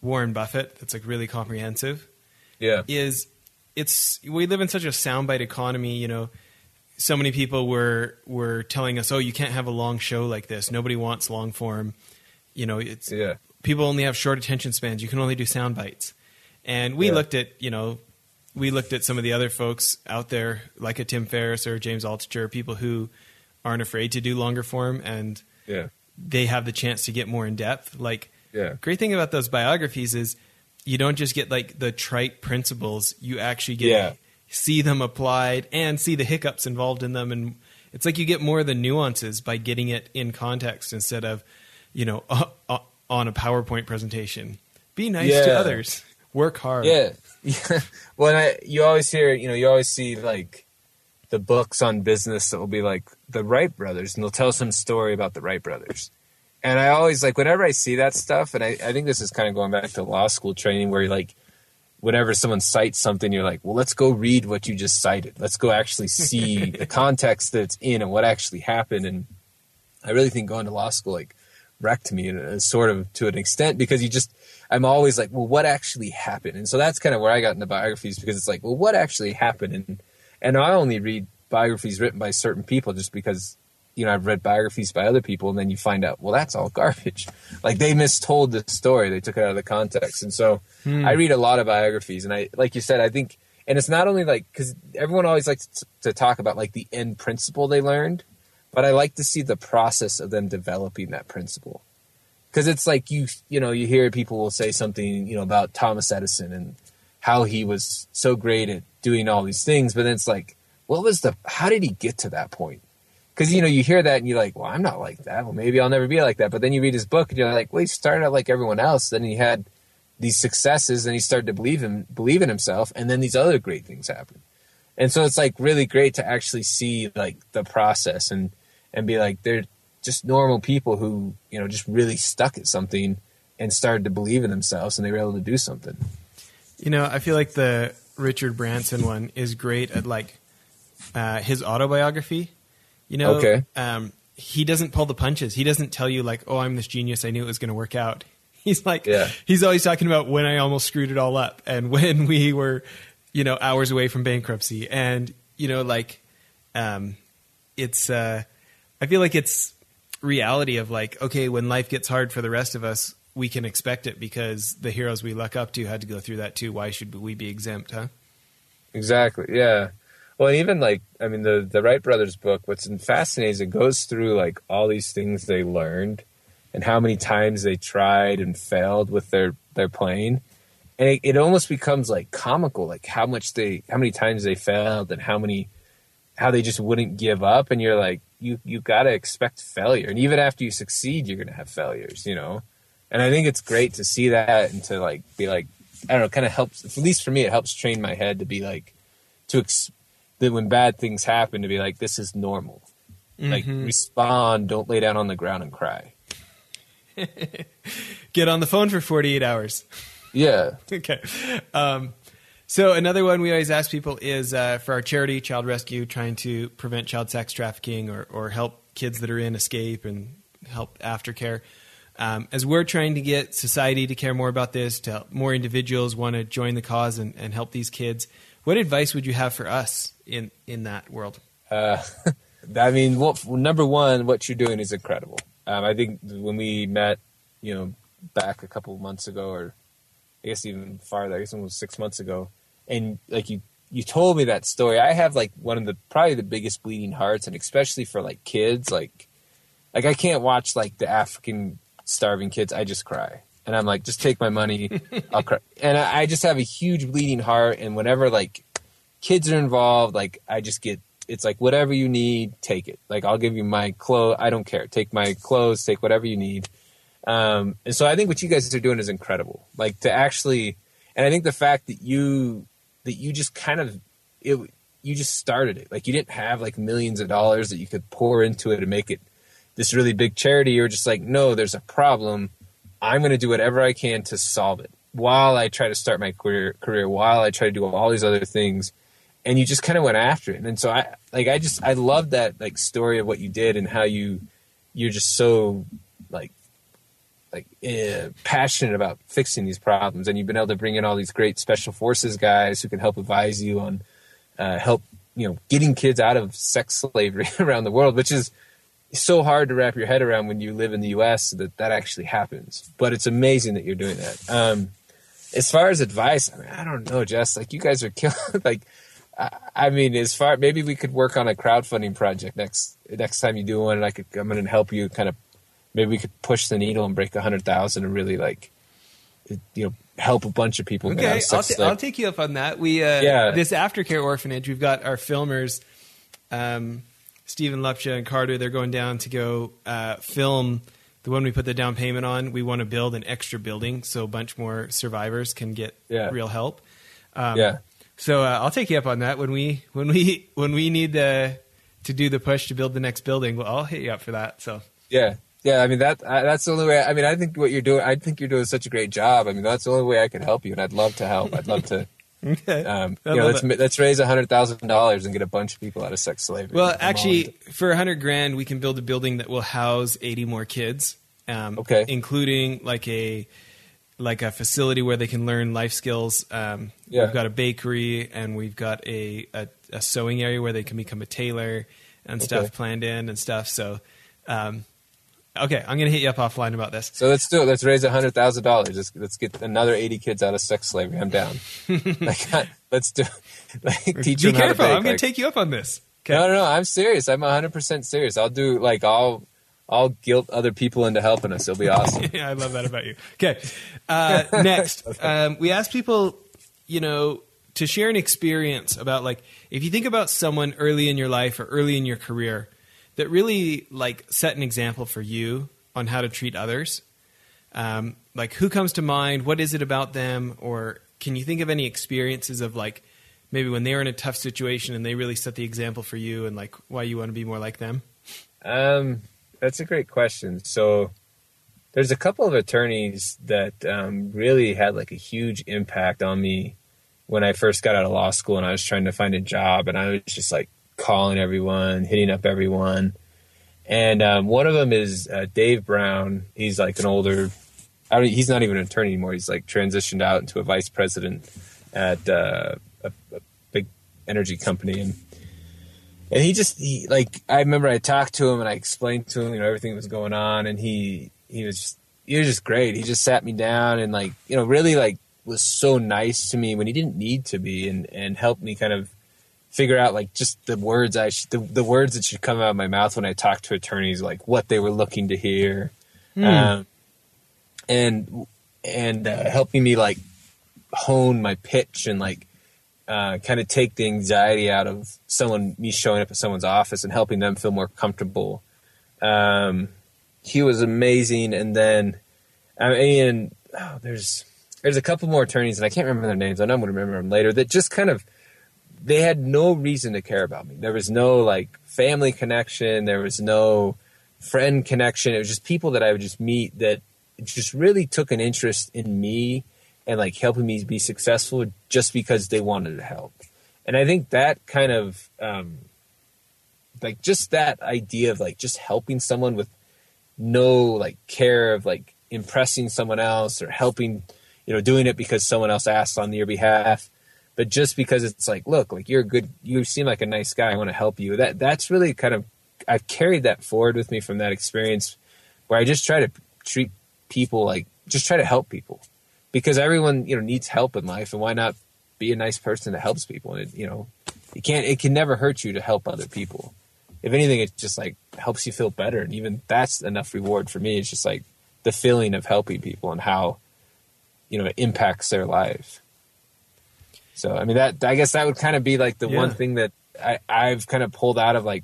Warren Buffett that's like really comprehensive. Yeah, is it's we live in such a soundbite economy, you know. So many people were were telling us, "Oh, you can't have a long show like this. Nobody wants long form." You know, it's yeah. people only have short attention spans. You can only do sound bites. And we yeah. looked at, you know, we looked at some of the other folks out there, like a Tim Ferriss or James Altucher, people who aren't afraid to do longer form, and yeah. they have the chance to get more in depth. Like, yeah. great thing about those biographies is you don't just get like the trite principles; you actually get yeah. see them applied and see the hiccups involved in them, and it's like you get more of the nuances by getting it in context instead of, you know, uh, uh, on a PowerPoint presentation. Be nice yeah. to others. Work hard. Yeah. Yeah. *laughs* Well, I, you always hear, you know, you always see like the books on business that will be like the Wright brothers, and they'll tell some story about the Wright brothers. And I always like whenever I see that stuff, and I, I think this is kind of going back to law school training where you're like, whenever someone cites something, you're like, well, let's go read what you just cited. Let's go actually see *laughs* the context that it's in and what actually happened. And I really think going to law school like wrecked me, and sort of to an extent because you just I'm always like, well, what actually happened? And so that's kind of where I got into biographies because it's like, well, what actually happened? And and I only read biographies written by certain people just because you know I've read biographies by other people, and then you find out, well, that's all garbage. *laughs* Like they mistold the story, they took it out of the context. And so hmm. I read a lot of biographies, and I, like you said, I think, and it's not only like because everyone always likes to talk about like the end principle they learned, but I like to see the process of them developing that principle because it's like you you know you hear people will say something you know about Thomas Edison and how he was so great at doing all these things, but then it's like, what was the how did he get to that point? Because you know you hear that and you're like, well, I'm not like that. Well, maybe I'll never be like that. But then you read his book and you're like, well, he started out like everyone else. Then he had these successes and he started to believe him believe in himself, and then these other great things happen. and so it's like really great to actually see like the process and and be like they're just normal people who you know just really stuck at something and started to believe in themselves and they were able to do something You know, I feel like the Richard Branson one is great at like uh, his autobiography. You know, Okay. um, he doesn't pull the punches. He doesn't tell you like, "Oh, I'm this genius. I knew it was going to work out." *laughs* He's like, Yeah. he's always talking about when I almost screwed it all up and *laughs* when we were, you know, hours away from bankruptcy, and you know, like, um, it's. Uh, I feel like it's reality of like, okay, when life gets hard for the rest of us, we can expect it because the heroes we look up to had to go through that too. Why should we be exempt, huh? Exactly. Yeah. Well, even like I mean, the the Wright brothers book. What's fascinating is it goes through like all these things they learned, and how many times they tried and failed with their their plane, and it, it almost becomes like comical, like how much they, how many times they failed, and how many, how they just wouldn't give up, and you're like, you you got to expect failure, and even after you succeed, you're gonna have failures, you know, and I think it's great to see that and to like be like, I don't know, kind of helps. At least for me, it helps train my head to be like, to ex- that when bad things happen, to be like, this is normal. Like respond, don't lay down on the ground and cry. *laughs* Get on the phone for 48 hours. Yeah. *laughs* okay. Um, so another one we always ask people is uh, for our charity, Child Rescue, trying to prevent child sex trafficking or, or help kids that are in escape and help aftercare. Um, as we're trying to get society to care more about this, to help more individuals want to join the cause and, and help these kids, what advice would you have for us in, in that world? Uh, *laughs* I mean, well, number one, what you're doing is incredible. Um, I think when we met, you know, back a couple months ago, or I guess even farther, I guess it was six months ago, and like you, you told me that story. I have like one of the probably the biggest bleeding hearts, and especially for like kids, like, like I can't watch like the African starving kids. I just cry, and I'm like, just take my money, *laughs* I'll cry, and I, I just have a huge bleeding heart, and whenever like kids are involved, like I just get it's like whatever you need, take it. Like I'll give you my clothes. I don't care. Take my clothes. Take whatever you need. Um, and so I think what you guys are doing is incredible. Like to actually, and I think the fact that you that you just kind of it you just started it. Like you didn't have like millions of dollars that you could pour into it and make it this really big charity. You're just like, no, there's a problem. I'm going to do whatever I can to solve it while I try to start my career, career while I try to do all these other things. And you just kind of went after it. And so I, like, I just, I love that like story of what you did and how you, you're just so like, like eh, passionate about fixing these problems. And you've been able to bring in all these great special forces guys who can help advise you on, uh, help, you know, getting kids out of sex slavery *laughs* around the world, which is, so hard to wrap your head around when you live in the U.S. that that actually happens. But it's amazing that you're doing that. Um, as far as advice, I mean, I don't know, Jess. Like you guys are *laughs* killing. Like, I, I mean, as far maybe we could work on a crowdfunding project next next time you do one, and I could come in and help you. Kind of, maybe we could push the needle and break a hundred thousand and really like, you know, help a bunch of people. Okay, I'll, t-. I'll take you up on that. We uh, Yeah. this aftercare orphanage. We've got our filmers, um, Stephen Lepcha and Carter. They're going down to go uh, film the one we put the down payment on. We want to build an extra building so a bunch more survivors can get Yeah. real help. Um, yeah. So uh, I'll take you up on that when we when we when we need the to do the push to build the next building. Well, I'll hit you up for that. So Yeah, yeah. I mean that I, that's the only way. I mean, I think what you're doing. I think you're doing such a great job. I mean, that's the only way I could help you, and I'd love to help. I'd love to. *laughs* okay. Um, you know, let's it. let's raise a hundred thousand dollars and get a bunch of people out of sex slavery. Well, actually, for a hundred grand, we can build a building that will house eighty more kids. Um, Okay. including like a like a facility where they can learn life skills. Um, Yeah. We've got a bakery and we've got a, a, a sewing area where they can become a tailor and stuff planned in and stuff. So, um, okay, I'm gonna hit you up offline about this. so let's do it. Let's raise a hundred thousand dollars. Let's let's get another eighty kids out of sex slavery. I'm down. *laughs* like, let's do. *laughs* Like, teach Be them how to careful. I'm gonna take you up on this. Okay. No, no, no. I'm serious. I'm hundred percent serious. I'll do like I'll I'll guilt other people into helping us. It'll be *laughs* awesome. yeah, I love that about you. Okay. Uh, next, um, we asked people, you know, to share an experience about like if you think about someone early in your life or early in your career that really like set an example for you on how to treat others. Um, like who comes to mind? What is it about them? Or can you think of any experiences of like maybe when they were in a tough situation and they really set the example for you and like why you want to be more like them? Um, that's a great question. So there's a couple of attorneys that um, really had like a huge impact on me when I first got out of law school and I was trying to find a job and I was just like calling everyone, hitting up everyone. And um, one of them is uh, Dave Brown. He's like an older, I don't, he's not even an attorney anymore. He's like transitioned out into a vice president at uh, a, a big energy company. And and he just he like I remember I talked to him and I explained to him you know everything that was going on and he he was just, he was just great. He just sat me down and like you know really like was so nice to me when he didn't need to be and and helped me kind of figure out like just the words I should, the, the words that should come out of my mouth when I talk to attorneys like what they were looking to hear Hmm. um, and and uh, helping me like hone my pitch and like uh, kind of take the anxiety out of someone me showing up at someone's office and helping them feel more comfortable. Um, he was amazing, and then I mean, oh, there's there's a couple more attorneys, and I can't remember their names. I know I'm going to remember them later. That just kind of they had no reason to care about me. There was no like family connection. There was no friend connection. It was just people that I would just meet that just really took an interest in me and like helping me be successful just because they wanted to help. And I think that kind of um, like just that idea of like just helping someone with no like care of like impressing someone else or helping, you know, doing it because someone else asked on your behalf, but just because it's like, look, like you're a good, you seem like a nice guy. I want to help you. That that's really kind of I've carried that forward with me from that experience, where I just try to treat people like just try to help people because everyone you know needs help in life, and why not be a nice person that helps people? And it, you know, it can't it can never hurt you to help other people. If anything, it just like helps you feel better, and even that's enough reward for me. It's just like the feeling of helping people and how you know it impacts their life. So I mean that I guess that would kind of be like the Yeah. one thing that I, I've kind of pulled out of like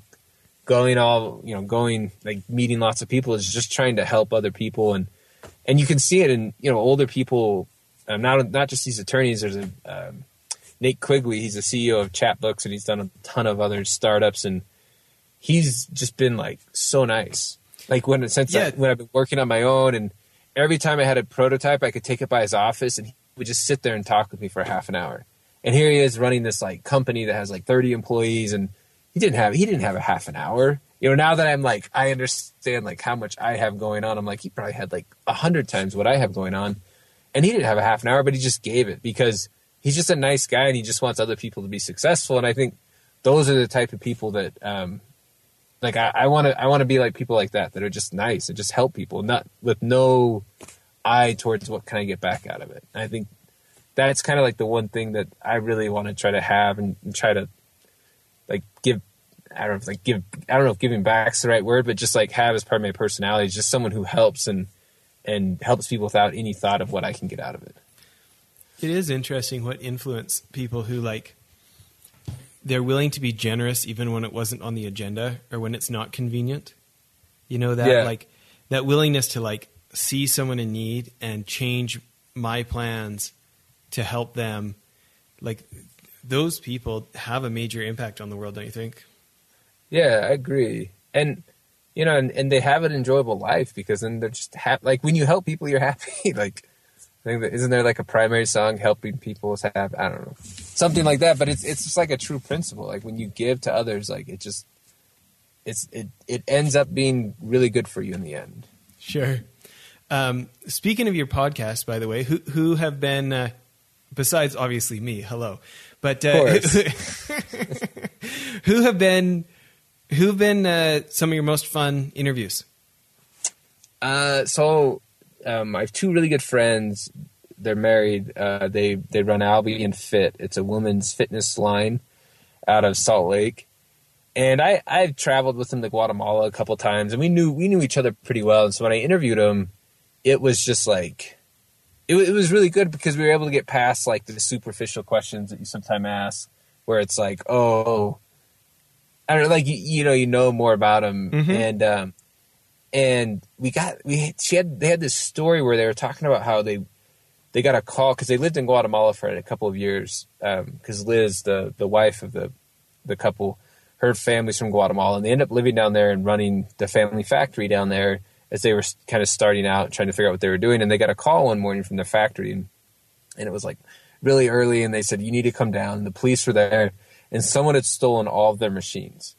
going all you know going like meeting lots of people is just trying to help other people. And and you can see it in you know older people. Um, not not just these attorneys. There's a um, Nate Quigley. He's the CEO of Chatbooks and he's done a ton of other startups. And he's just been like so nice. Like when since I, when I've been working on my own and every time I had a prototype I could take it by his office and he would just sit there and talk with me for half an hour and here he is running this like company that has like 30 employees and he didn't have he didn't have a half an hour. You know now that i'm like i understand like how much i have going on i'm like he probably had like a hundred times what i have going on. And he didn't have a half an hour but he just gave it because he's just a nice guy and he just wants other people to be successful. And i think those are the type of people that um like i want to i want to be like people like that that are just nice and just help people not with no eye towards what can i get back out of it. And i think that's kind of like the one thing that i really want to try to have and, and try to like give I don't know if like give I don't know if giving back's the right word, but just like have as part of my personality, is just someone who helps and and helps people without any thought of what I can get out of it. It is interesting what influence people who like they're willing to be generous even when it wasn't on the agenda or when it's not convenient. You know that Yeah. like that willingness to like see someone in need and change my plans to help them like those people have a major impact on the world, don't you think? Yeah, I agree. And you know, and, and they have an enjoyable life because then they're just happy. Like when you help people, you're happy. *laughs* like I think that isn't there like a primary song helping people is happy? I don't know, something like that. But it's it's just like a true principle. Like when you give to others, like it just it's it it ends up being really good for you in the end. Sure. Um, speaking of your podcast, by the way, who who have been uh, besides obviously me? Hello, but uh, *laughs* who have been who have been uh, some of your most fun interviews? Uh, so um, I have two really good friends. They're married. Uh, they they run Albion Fit. It's a women's fitness line out of Salt Lake. And I I've traveled with them to Guatemala a couple times, and we knew we knew each other pretty well. And so when I interviewed them, it was just like it, it was really good because we were able to get past like the superficial questions that you sometimes ask, where it's like, oh, I don't know, like you, you know, you know more about them, Mhm. and um, and we got we she had they had this story where they were talking about how they they got a call because they lived in Guatemala for a couple of years. Because Liz, the the wife of the the couple, her family's from Guatemala, and they ended up living down there and running the family factory down there as they were kind of starting out, trying to figure out what they were doing. And they got a call one morning from the factory, and, and it was like really early, and they said you need to come down. And the police were there, and someone had stolen all of their machines,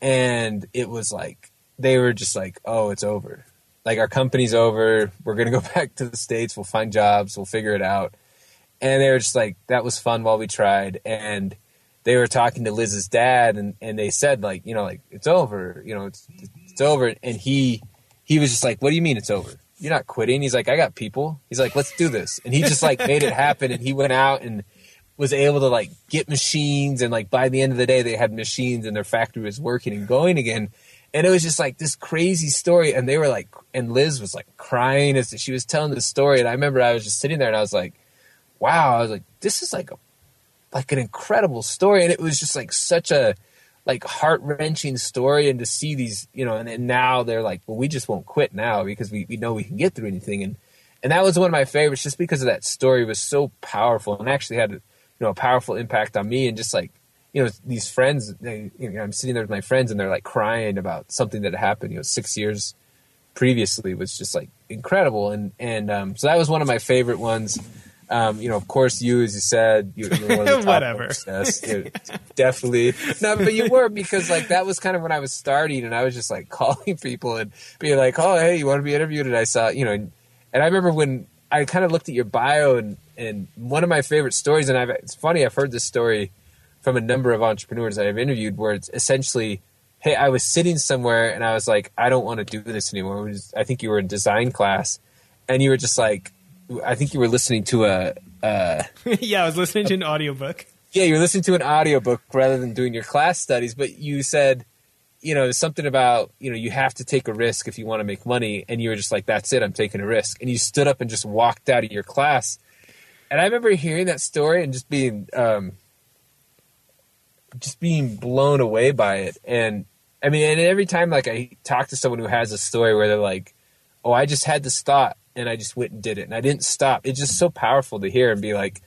and it was like they were just like, oh, it's over. Like our company's over. We're gonna go *laughs* back to the states. We'll find jobs. We'll figure it out. And they were just like, that was fun while we tried. And they were talking to Liz's dad, and, and they said like, you know, like it's over. You know, it's it's over. And he he was just like, what do you mean it's over? You're not quitting. He's like, I got people. He's like, let's do this. And he just like made it happen. And he went out and was able to like get machines. And like by the end of the day, they had machines and their factory was working and going again and it was just like this crazy story and they were like and liz was like crying as she was telling the story and i remember i was just sitting there and i was like wow i was like this is like a like an incredible story and it was just like such a like heart-wrenching story and to see these you know and, and now they're like well we just won't quit now because we, we know we can get through anything. And and that was one of my favorites just because of that story was so powerful and actually had you know a powerful impact on me and just like you know these friends they, you know, i'm sitting there with my friends and they're like crying about something that happened you know six years previously was just like incredible. And and um, so that was one of my favorite ones um, you know, of course, you, as you said, you, you were *laughs* whatever. Yes, definitely. No, but you were because like that was kind of when I was starting, and I was just like *laughs* calling people and being like, "Oh, hey, you want to be interviewed?" And I saw, you know, and, and I remember when I kind of looked at your bio and and one of my favorite stories, and I've it's funny, I've heard this story from a number of entrepreneurs I've interviewed where it's essentially, hey, I was sitting somewhere and I was like, I don't want to do this anymore. Was, I think you were in design class, and you were just like, I think you were listening to a. Uh, *laughs* yeah, I was listening to an audiobook. Yeah, you were listening to an audiobook rather than doing your class studies, but you said, you know, something about, you know, you have to take a risk if you want to make money. And you were just like, that's it, I'm taking a risk. And you stood up and just walked out of your class. And I remember hearing that story and just being um, just being blown away by it. And I mean, and every time like I talk to someone who has a story where they're like, "Oh, I just had this thought and I just went and did it, and I didn't stop." It's just so powerful to hear and be like,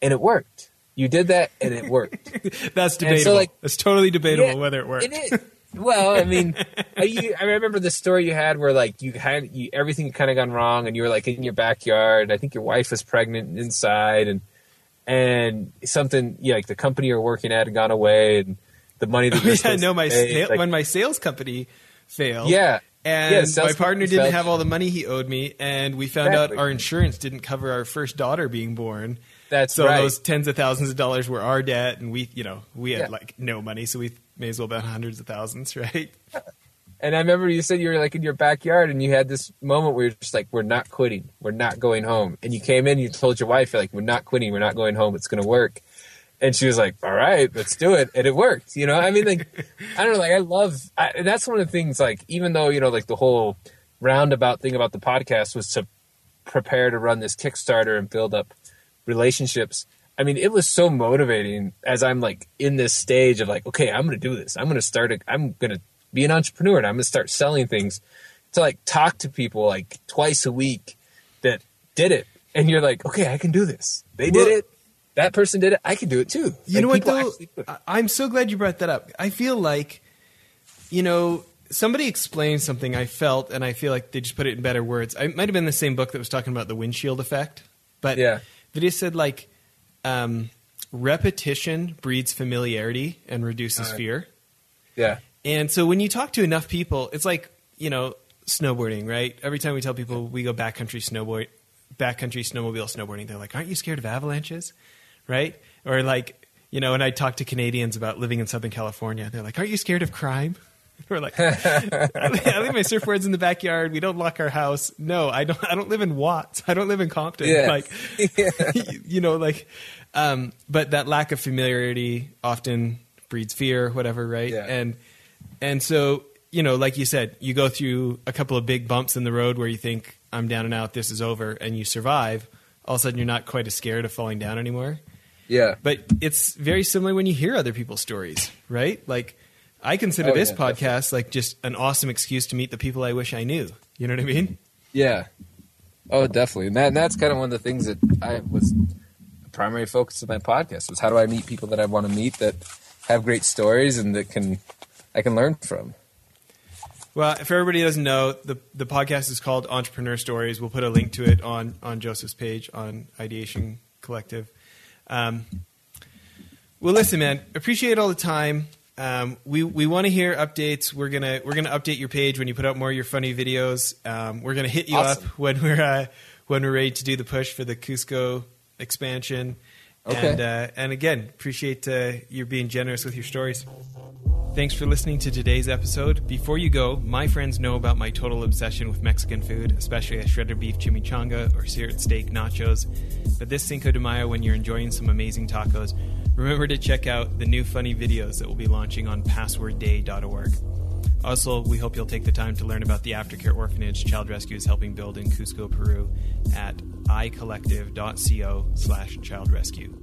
"And it worked. You did that, and it worked." *laughs* That's debatable. So, like, it's totally debatable yeah, whether it worked. It is. Well, I mean, *laughs* I, I remember the story you had where like you had you, everything kind of gone wrong, and you were like in your backyard. I think your wife was pregnant inside, and and something yeah, like the company you're working at had gone away and the money that you're *laughs* yeah, no, my pay, like, when my sales company failed. Yeah. And yeah, my partner didn't have all the money he owed me, and we found exactly. out our insurance didn't cover our first daughter being born. That's so right. those tens of thousands of dollars were our debt, and we, you know, we had yeah. like no money, so we may as well bet hundreds of thousands, *laughs* right? *laughs* And I remember you said you were like in your backyard and you had this moment where you're just like, we're not quitting. We're not going home. And you came in, you told your wife, you're like, we're not quitting. We're not going home. It's going to work. And she was like, all right, let's do it. And it worked. You know, I mean, like, *laughs* I don't know, like, I love, I, that's one of the things, like, even though, you know, like the whole roundabout thing about the podcast was to prepare to run this Kickstarter and build up relationships. I mean, it was so motivating as I'm like in this stage of like, okay, I'm going to do this. I'm going to start, a, I'm going to be an entrepreneur and I'm gonna start selling things to like talk to people like twice a week that did it. And you're like, okay, I can do this. They did well, it. That person did it. I could do it too. You like, know what though? I'm so glad you brought that up. I feel like, you know, somebody explained something I felt, and I feel like they just put it in better words. It might have been the same book that was talking about the windshield effect, but yeah, they just said like um, repetition breeds familiarity and reduces uh, fear. Yeah, and so when you talk to enough people, it's like, you know, snowboarding, right? Every time we tell people we go backcountry snowboard, backcountry snowmobile snowboarding, they're like, "Aren't you scared of avalanches?" Right? Or like, you know, when I talk to Canadians about living in Southern California, they're like, "Aren't you scared of crime?" *laughs* We're like, I leave my surfboards in the backyard. We don't lock our house. No, I don't. I don't live in Watts. I don't live in Compton. Yeah. Like, *laughs* yeah. you know, like, um, but that lack of familiarity often breeds fear, whatever, right? Yeah. And and so, you know, like you said, you go through a couple of big bumps in the road where you think, I'm down and out, this is over, and you survive. All of a sudden, you're not quite as scared of falling down anymore. Yeah. But it's very similar when you hear other people's stories, right? Like, I consider oh, this yeah, podcast definitely. like just an awesome excuse to meet the people I wish I knew. You know what I mean? Yeah. Oh, definitely, and, that, and that's kind of one of the things that I was the primary focus of my podcast was how do I meet people that I want to meet that have great stories and that can I can learn from. Well, if everybody doesn't know, the the podcast is called Entrepreneur Stories. We'll put a link to it on on Joseph's page on Ideation Collective. Um, well, listen, man, appreciate all the time. Um, we we want to hear updates. We're gonna we're gonna update your page when you put out more of your funny videos. Um, we're gonna hit you Awesome. up when we're uh, when we're ready to do the push for the Cusco expansion. Okay. And uh, and again, appreciate uh, you being generous with your stories. Thanks for listening to today's episode. Before you go, my friends know about my total obsession with Mexican food, especially a shredded beef chimichanga or seared steak nachos. But this Cinco de Mayo, when you're enjoying some amazing tacos, remember to check out the new funny videos that we'll be launching on passwordday.org. Also, we hope you'll take the time to learn about the aftercare orphanage Child Rescue is helping build in Cusco, Peru at icollective.co slash child rescue.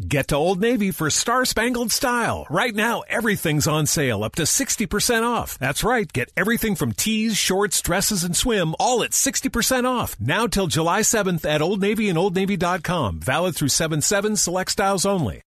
Get to Old Navy for Star Spangled Style. Right now, everything's on sale up to 60% off. That's right. Get everything from tees, shorts, dresses, and swim all at 60% off. Now till July 7th at Old Navy and OldNavy.com. Valid through 7-7 select styles only.